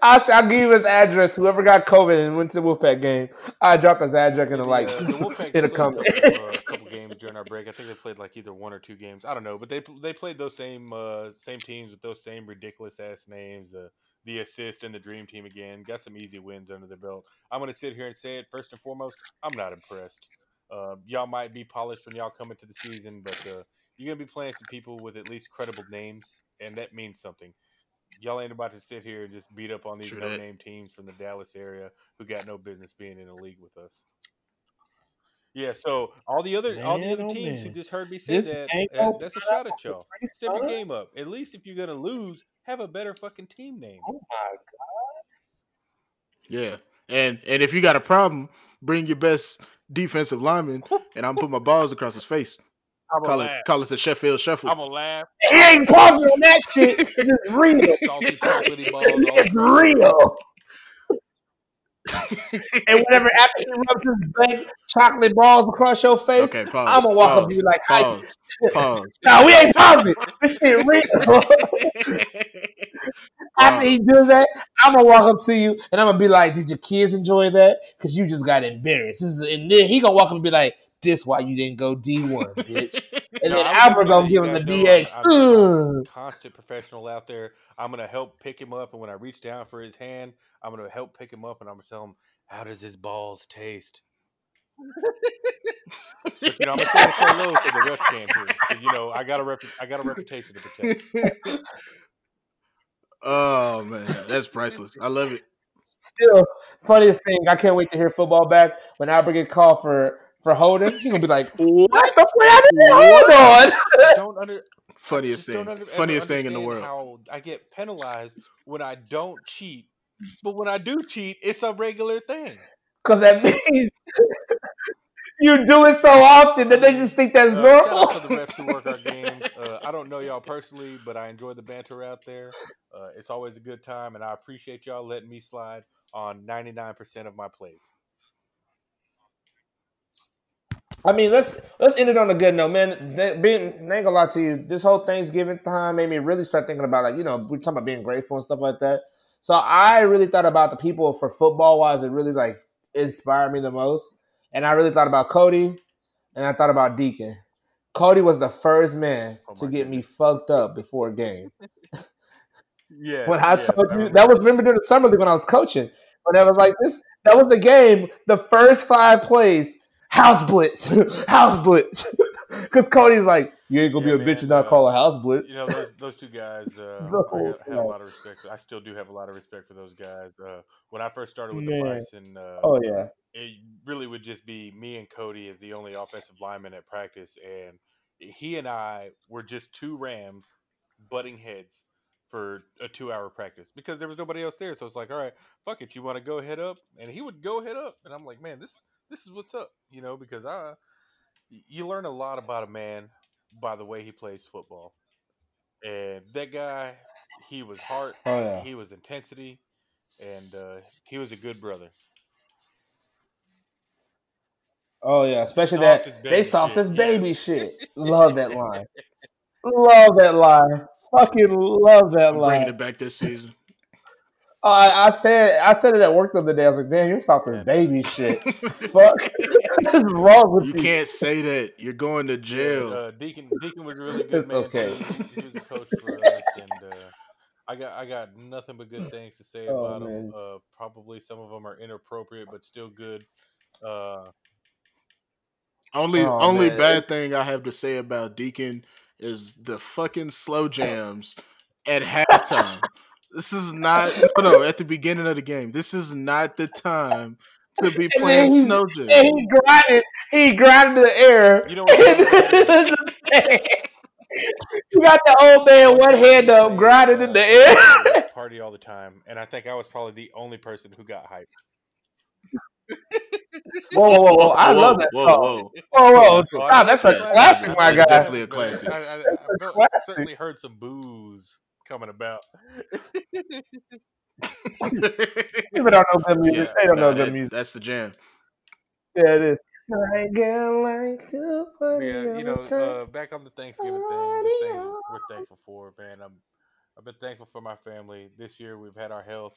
I'll, I'll give you his address. Whoever got COVID and went to the Wolfpack game, I drop his address in the like in a couple, uh, couple games during our break. I think they played like either one or two games. I don't know, but they they played those same uh, same teams with those same ridiculous ass names. Uh, the assist and the dream team again. Got some easy wins under the belt. I'm gonna sit here and say it first and foremost. I'm not impressed. Uh, y'all might be polished when y'all come into the season, but uh, you're gonna be playing some people with at least credible names, and that means something. Y'all ain't about to sit here and just beat up on these no-name teams from the Dallas area who got no business being in a league with us. Yeah, so all the other all the Man, other oh, teams who just heard me say This that, uh, no that's a shot at y'all. Step your game up. At least if you're gonna lose, have a better fucking team name. Oh my god. Yeah, and and if you got a problem, bring your best defensive lineman, and I'm put my balls across his face. I'm Call it call it the Sheffield Shuffle. I'm gonna laugh. He ain't pausing on that shit. It's real. Salty chocolatey balls. all It's real. and whenever after he rubs his big chocolate balls across your face, okay, pause. I'm gonna walk up to you like, "Hi." pause, pause. "No, we ain't pausing. This shit real." After he does that, I'm gonna walk up to you and I'm gonna be like, "Did your kids enjoy that? Because you just got embarrassed." This is, and then he gonna walk up and be like, "This why you didn't go D1, bitch." And No, then I'm Albert gonna gonna let you give him the guys DX. I'm- I'm constant professional out there. I'm gonna help pick him up, and when I reach down for his hand, I'm gonna help pick him up, and I'm gonna tell him, "How does his balls taste?" But, you know, I'm gonna say it so low so the ref can't hear. 'cause, you know, I got a rep- I got a reputation to protect. oh man, that's priceless. I love it. Still, funniest thing, I can't wait to hear football back. When Albert get called for for holding, he gonna be like, "What the fuck? I didn't hold on." I don't under Funniest just don't thing, under- ever funniest thing in the world. How I get penalized when I don't cheat, but when I do cheat, it's a regular thing. Because that means you do it so often that they just think that's Uh, shout out normal. to the refs who work our games. Uh, I don't know y'all personally, but I enjoy the banter out there. Uh, it's always a good time, and I appreciate y'all letting me slide on 99% of my plays. I mean, let's let's end it on a good note, man. That, being, ain't gonna lie to you, this whole Thanksgiving time made me really start thinking about like you know we're talking about being grateful and stuff like that. So I really thought about the people for football wise that really like inspired me the most, and I really thought about Cody, and I thought about Deacon. Cody was the first man Oh to get me fucked up before a game. Yeah. when I yes, told you that was remember during the summer league when I was coaching. When I was like this, that was the game. The first five plays, house blitz, house blitz. Because Cody's like, you ain't gonna Yeah, be a man, bitch and not call a house blitz. You know, those, those two guys, uh, I had a lot of respect. I still do have a lot of respect for those guys. Uh, when I first started with Man. the Bison, uh, oh yeah, it really would just be me and Cody as the only offensive lineman at practice, and he and I were just two Rams butting heads for a two-hour practice because there was nobody else there. So it's like, all right, fuck it, you want to go head up, and he would go head up, and I'm like, man, this this is what's up, you know, because I you learn a lot about a man by the way he plays football, and that guy, he was heart, oh yeah. he was intensity, and uh, he was a good brother. Oh yeah, especially Soft that as baby they soft shit, as yes. baby shit. Love that line. love that line. Fucking love that I'm bringing it back this season. Oh, I, I said I said it at work the other day. I was like, "Damn, you're soft as baby shit." Fuck, what is wrong with You you? can't say that. You're going to Yeah, jail. uh, Deacon Deacon was a really good It's man. okay. too. He was a coach for us, and uh, I got I got nothing but good things to say Oh, about him. Uh, probably some of them are inappropriate, but still good. Uh, Only Oh, only man. bad thing I have to say about Deacon is the fucking slow jams at halftime. This is not no, no at the beginning of the game. This is not the time to be And then playing he's- And he grinded, he grinded the air. You know what? you got the old man one hand up, grinding in the air. Party all the time, and I think I was probably the only person who got hyped. Whoa, whoa, whoa, whoa! I Whoa, love that Whoa, song. whoa. Whoa, whoa! Stop! That's a classic, my guy. definitely a classic. I, I, I felt- classic. certainly heard some booze coming about. People don't know good music. Yeah, they don't know nah, good that- music. That's the jam. Yeah, it is. I girl like to party yeah, you know, uh, back on the Thanksgiving thing, thing we're thankful for, man. I'm, I've been thankful for my family. This year we've had our health.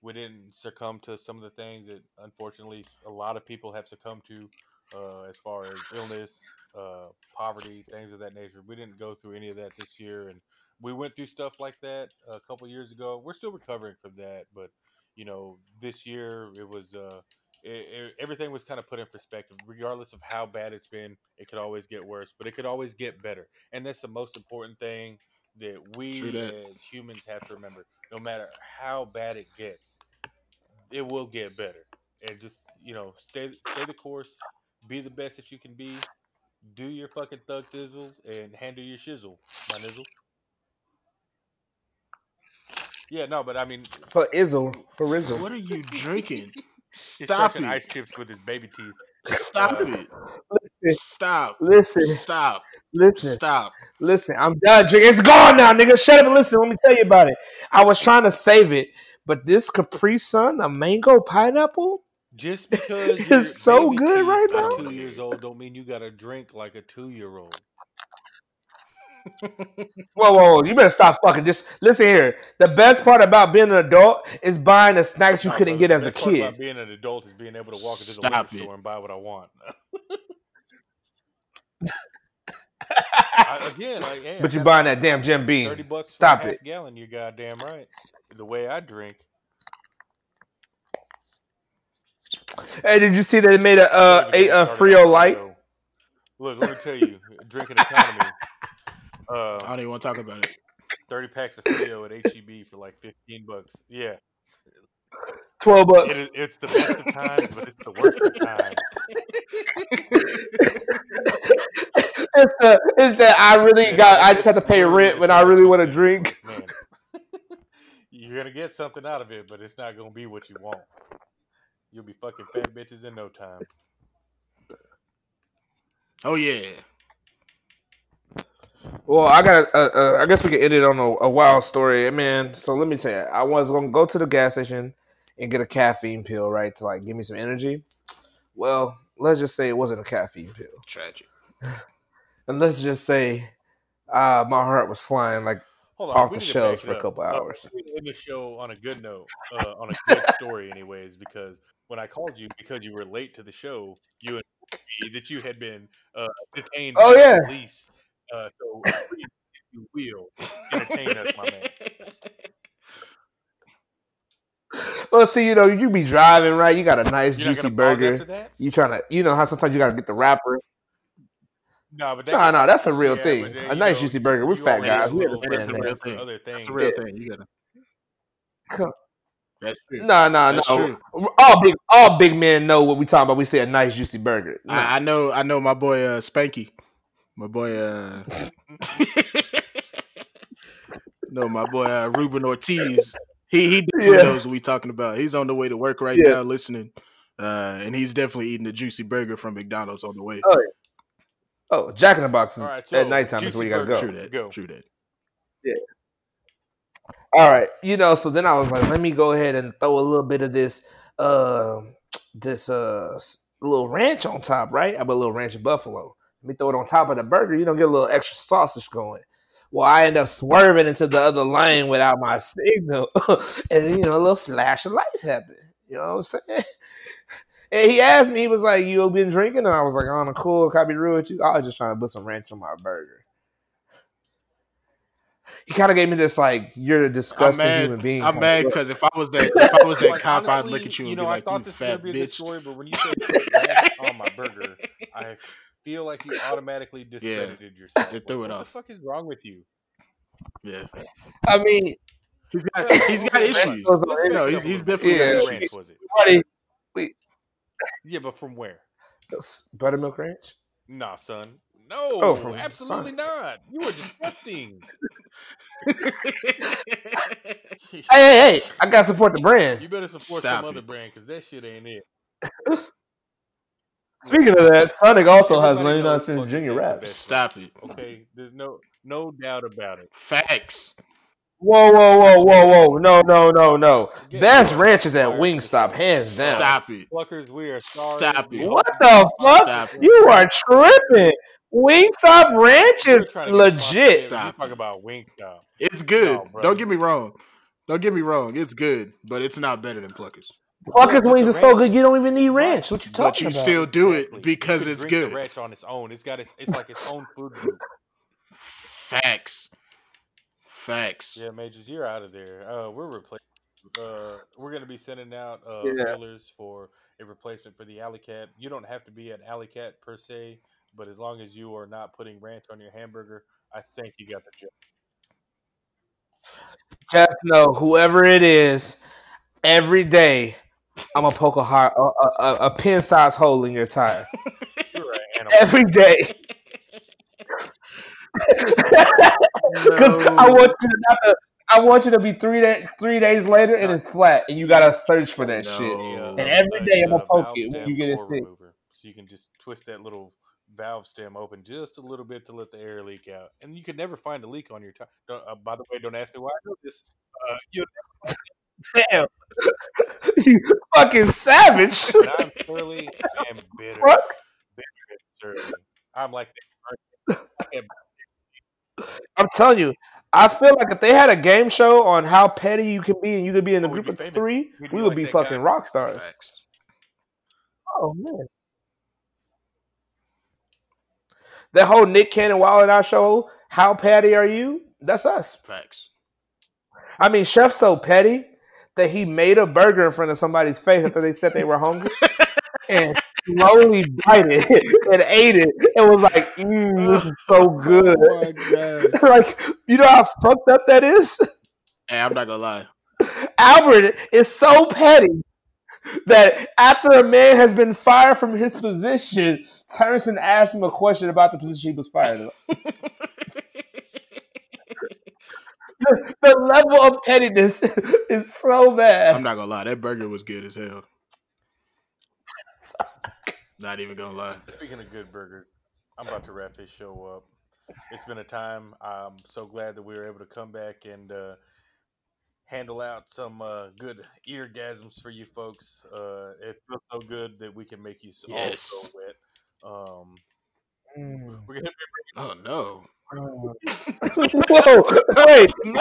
We didn't succumb to some of the things that unfortunately a lot of people have succumbed to, uh, as far as illness, uh, poverty, things of that nature. We didn't go through any of that this year, and we went through stuff like that a couple years ago. We're still recovering from that, but you know, this year it was. Uh, it, it, everything was kind of put in perspective. Regardless of how bad it's been, it could always get worse, but it could always get better. And that's the most important thing that we that. as humans have to remember. No matter how bad it gets, it will get better. And just you know, stay stay the course. Be the best that you can be. Do your fucking thug thizzle and handle your shizzle, my nizzle. Yeah, no, but I mean, For Izzle, for Rizzle. What are you drinking? Stop it! ice chips with his baby teeth. Stop Uh, it. Listen, Stop. listen, Stop. listen, Stop. listen. I'm done drinking. It's gone now, nigga. Shut up and listen. Let me tell you about it. I was trying to save it, but this Capri Sun, a mango pineapple, Just because it's so good right now. Two years old don't mean you gotta drink like a two year old. Whoa, whoa, whoa! You better stop fucking. Just listen here. The best part about being an adult is buying the snacks you couldn't get as a Best part kid. About being an adult is being able to walk into the Stop liquor it. store and buy what I want. I, again, like, hey, I But you're buying that damn Jim Beam. thirty bucks Stop for a half it. gallon. You're goddamn right. The way I drink. Hey, did you see they made a uh, a, a Frio Light? Frio. Look, let me tell you, drinking economy. I Uh, don't even want to talk about it. thirty packs of Frio at HEB for like fifteen bucks. Yeah, Twelve bucks. is, it's the best of times, but it's the worst of times. it's the it's that I really got. I just have to pay rent when I really want to drink. Man, you're gonna get something out of it, but it's not gonna be what you want. You'll be fucking fat bitches in no time. Oh yeah. Well, I got. Uh, uh, I guess we can end it on a, a wild story, man. So let me tell you, I was gonna go to the gas station and get a caffeine pill, right, to like give me some energy. Well, let's just say it wasn't a caffeine pill, Tragic. and let's just say uh, my heart was flying like Off the shelves for a couple Uh, hours. we end the show on a good note, uh, on a good story, anyways, because when I called you because you were late to the show, you informed me that you had been uh, detained. Oh, by the yeah. police. Uh, so please, if you will entertain us, my man. Well, see, you know, you be driving, right? You got a nice You're juicy burger. You trying to, you know, how sometimes you got to get the wrapper. No, but that No, no, that's a real yeah, thing. then, A nice know, juicy burger. We're fat guys. get We a little understand That's a real thing. Other things. That's a real thing. You gotta. Come- That's true. No, no, That's no. true. All big, all big men know what we talking about. We say a nice juicy burger. No. I, I know. I know. My boy uh, Spanky. My boy. Uh, no, my boy uh, Ruben Ortiz. He he definitely Yeah. knows what we talking about. He's on the way to work right Yeah. now, listening, uh, and he's definitely eating a juicy burger from McDonald's on the way. Oh, Oh, Jack in the Box is All right, so at nighttime is where you gotta burger. go. True that. Go. True that. All right, you know. So then I was like, let me go ahead and throw a little bit of this, uh, this uh, little ranch on top, right? I put a little ranch buffalo. Let me throw it on top of the burger. You don't get a little extra sausage going. Well, I end up swerving into the other lane without my signal, and you know, a little flash of lights happen. You know what I'm saying? And he asked me, he was like, "You been drinking?" And I was like, "On a cool, can I be real with you? I was just trying to put some ranch on my burger." He kind of gave me this like, "You're a I'm disgusting mad. human being." I'm mad because if I was that, if I was that Like, cop, I'd look at you and know, be I like, thought "You this fat be a bitch." story, but when you said put ranch on my burger, I feel like you automatically discredited yourself. it threw what it what off. the fuck is wrong with you? Yeah, I mean, he's got he's got Okay, issues. let's- let's No, back it he's up a he's little definitely Yeah. got What issues. ranch was it? buddy, wait. Yeah, but from where? buttermilk ranch. Nah, son. No, Oh, from absolutely Sonic. not. You are disgusting. Hey, hey, hey! I gotta support the brand. you better support Stop some other brand because that shit ain't it. Speaking of that, Sonic also has Everybody 99 knows cents Junior is Raps. Stop it. Okay, there's no no doubt about it. Facts. Whoa, whoa, whoa, whoa, whoa! No, no, no, no. That's Best your at Wingstop, hands down. Stop it. Pluckers, we are sorry. Stop We it. What the fuck? Stop it. You are tripping. Wingstop ranch is trying to get legit. sponsored. You Stop talk about Wingstop. It's good. No. Don't get me wrong. Don't get me wrong. It's good, but it's not better than Pluckers. Pluckers wings are so good you don't even need ranch. What you talking about? But you about? still do it because you it's good. The ranch on its own. It's got its. It's like its own food group. Facts. Facts. Yeah, Majors, you're out of there. Uh, we're replacing. Uh, we're gonna be sending out uh, Yeah. fillers for a replacement for the Alley Cat. You don't have to be an Alley Cat per se, but as long as you are not putting ranch on your hamburger, I think you got the job. Just know, whoever it is, every day I'm gonna poke a heart, a, a, a, a pin size hole in your tire. You're an. Every day. Because I want you to not to, I want you to be three day, three days later and it's flat, and you gotta search for that No. shit. And every day it's I'ma poke it when stem you get it fixed. remover. So you can just twist that little valve stem open just a little bit to let the air leak out, and you can never find a leak on your tire. Uh, by the way, don't ask me why I know this. Uh, you Damn, you fucking savage. but I'm surly and bitter. Fuck. Bitter and surly. I'm like that. I have I'm telling you, I feel like if they had a game show on how petty you can be, and you could be in a Oh, group of famous. three, We'd be we would like be fucking rock stars. Facts. Oh man. That whole Nick Cannon Wild and Out show, How Petty Are You? That's us. Facts. I mean, Chef's so petty that he made a burger in front of somebody's face after they said they were hungry and slowly bite it and ate it and was like, mm, this is so good. Oh like, you know how fucked up that is? Hey, I'm not gonna lie. Albert is so petty that after a man has been fired from his position, and asks him a question about the position he was fired of. The, the level of pettiness is so bad. I'm not gonna lie. That burger was good as hell. Not even gonna lie. Speaking of good burgers, I'm about to wrap this show up. It's been a time. I'm so glad that we were able to come back and uh, handle out some uh, good eargasms for you folks. Uh, it feels so good that we can make you so, all so wet. Um, Mm. we're gonna Oh no. Whoa! Wait!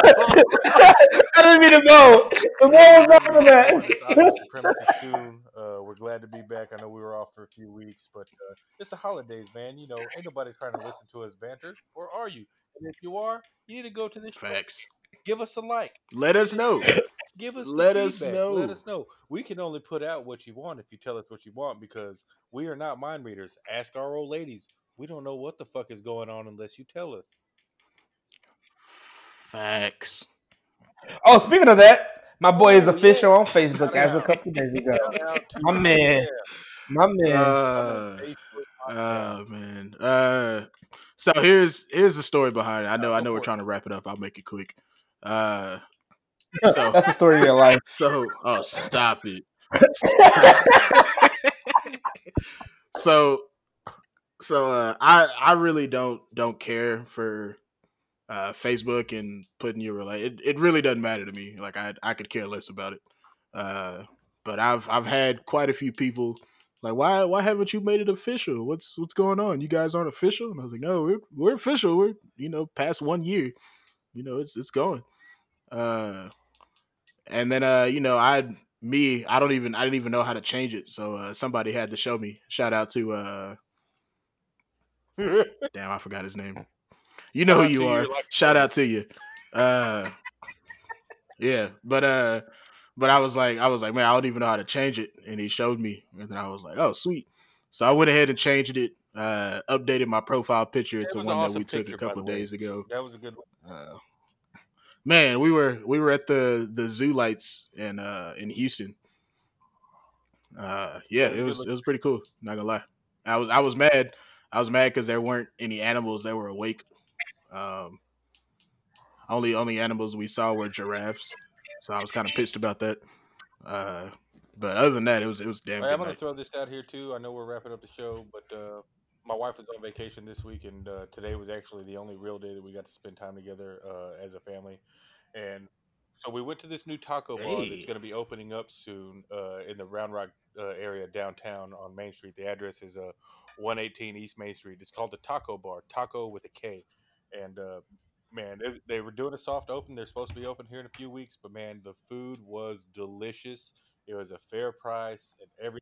I didn't mean to go. The ball was be over that. Outlaw Supremacy soon. Uh, we're glad to be back. I know we were off for a few weeks, but uh, it's the holidays, man. You know, ain't nobody trying to listen to us banter, or are you? And if you are, you need to go to this. show. Facts. Give us a like. Let us know. Give us Let us feedback. know. Let us know. We can only put out what you want if you tell us what you want because we are not mind readers. Ask our old ladies. We don't know what the fuck is going on unless you tell us. Facts. Oh, speaking of that, my boy is Oh, official yeah. on Facebook as a couple days ago. Shout out My man. My man. Uh, Facebook oh man. Uh so here's here's the story behind it. I know I know we're trying to wrap it up. I'll make it quick. Uh so That's the story of your life. so oh stop it. so so uh I I really don't don't care for uh Facebook and putting your rela it, it really doesn't matter to me. Like I I could care less about it. Uh but I've I've had quite a few people like why why haven't you made it official? What's what's going on? You guys aren't official? And I was like, no, we're we're official. We're you know past one year. You know it's it's going. Uh, and then uh you know I me I don't even I didn't even know how to change it. So uh, somebody had to show me. Shout out to uh damn I forgot his name. You know Shout who you to you, are. Shout out to you. Uh yeah, but uh but I was like I was like man I don't even know how to change it and he showed me and then I was like oh sweet. So I went ahead and changed it. Uh, updated my profile picture to one an that awesome we took picture, a couple days ago. That was a good. Uh, man, we were we were at the the zoo lights in uh in Houston. Uh, yeah, it was it was pretty cool. Not gonna lie, I was I was mad. I was mad because there weren't any animals that were awake. Um, only only animals we saw were giraffes, so I was kind of pissed about that. Uh, but other than that, it was it was damn Hey, good I'm gonna night. throw this out here too. I know we're wrapping up the show, but uh, my wife was on vacation this week, and uh, today was actually the only real day that we got to spend time together uh, as a family. And so we went to this new taco bar that's going to be opening up soon uh, in the Round Rock uh, area downtown on Main Street. The address is uh, 118 East Main Street. It's called the Taco Bar, Taco with a K. And uh, man, they, they were doing a soft open. They're supposed to be open here in a few weeks, but man, the food was delicious. It was a fair price, and every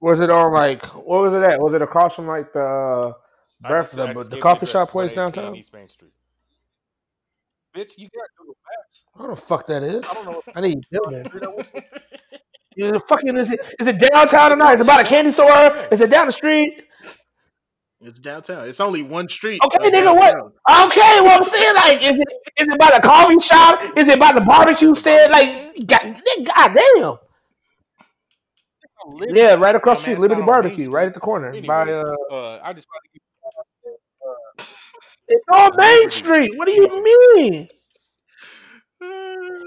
Was it on like what was it at? Was it across from like the uh, I breath just- the, the coffee shop place 118 downtown? East Main Street. Bitch, you got Google Maps. I don't know what the fuck that is. I don't know. I need building. What Yeah, fucking is it? Is it downtown tonight? Is it by the candy store? Is it down the street? It's downtown. It's only one street. Okay, of nigga, what? Okay, what I'm saying, like, is it is it by the coffee shop? Is it by the barbecue stand? Like, god, god damn. Yeah, right across the street, Liberty Barbecue, right at the corner. Anyways, By uh, uh, I just wanted to give it's on Main Street. What do you mean?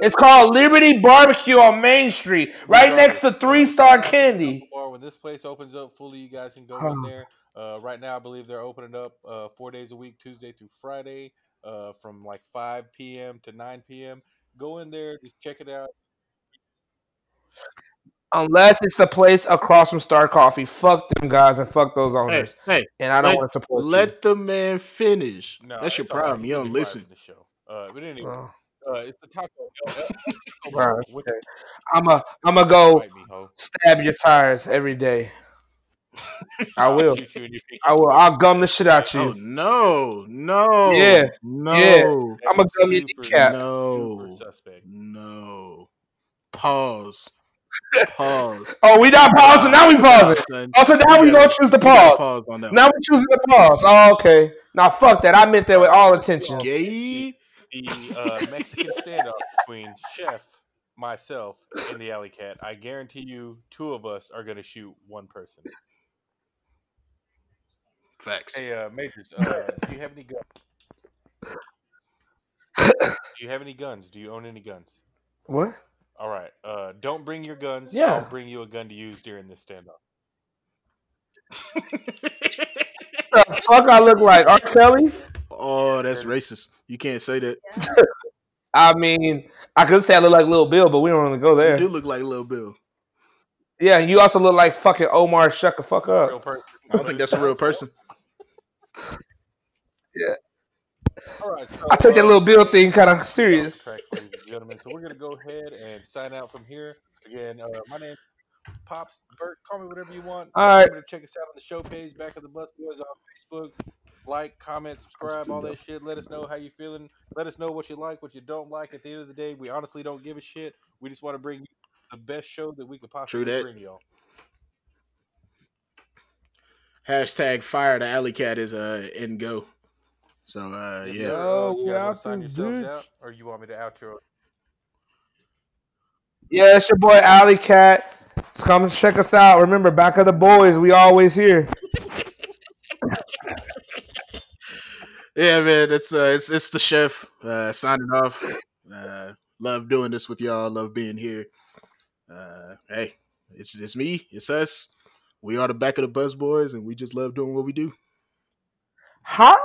It's called Liberty Barbecue on Main Street, right next to Three Star Candy. Bar. When this place opens up fully, you guys can go Huh. in there. Uh, right now, I believe they're opening up uh, four days a week, Tuesday through Friday, uh, from like 5 p.m. to 9 p.m. Go in there, just check it out. Unless it's the place across from Star Coffee. Fuck them guys and fuck those owners. hey, And I don't let- want to support let the man finish. No, That's your it's all right. problem. He's You don't listen. for The show. Uh, but anyway, you. Uh, it's the taco. Bro, With- I'm a I'm gonna go stab your tires every day. I will. Shoot you in your pinky. I will. I'll gum the shit out Oh you. no, no, Yeah, no, That I'ma gum your kneecap. no, suspect. no. Pause. Pause. Oh, we not pausing. Now we pausing. Oh, so now we gonna choose the pause. Pause on that. Now we choosing the pause. Oh, okay. Now fuck that. I meant that with all intentions. Gay. The uh, Mexican standoff between Chef, myself, and the Alley Cat. I guarantee you, two of us are going to shoot one person. Facts. Hey, uh, Majors, uh, do you have any guns? do you have any guns? Do you own any guns? What? All right. Uh, don't bring your guns. Yeah. I'll bring you a gun to use during this standoff. The fuck I look like R. Kelly? Oh, that's racist. You can't say that. I mean, I could say I look like Little Bill, but we don't want to go there. You do look like Little Bill. Yeah, you also look like fucking Omar. Shut the fuck up. person. I don't think that's a real person. Yeah. All right. So, I take that little Bill thing kind of serious. Tracks, ladies and gentlemen. So we're gonna go ahead and sign out from here. Again, uh, my name Pops Bert. Call me whatever you want. All right. Remember to check us out on the show page, back of the bus boys on Facebook. Like, comment, subscribe, all that shit. Let us know how you feeling. Let us know what you like, what you don't like. At the end of the day, we honestly don't give a shit. We just want to bring you the best show that we could possibly that. bring y'all. Hashtag fire the alley cat is uh in go. So uh yeah. sir. Uh, you guys want to sign yourselves bitch. out, or you want me to outro? Yeah, it's your boy Alley Cat. Just come check us out. Remember, back of the boys, we always here. Yeah, man, it's uh it's it's the chef uh signing off. Uh love doing this with y'all, love being here. Uh hey, it's it's me, it's us. We are the back of the bus boys and we just love doing what we do. How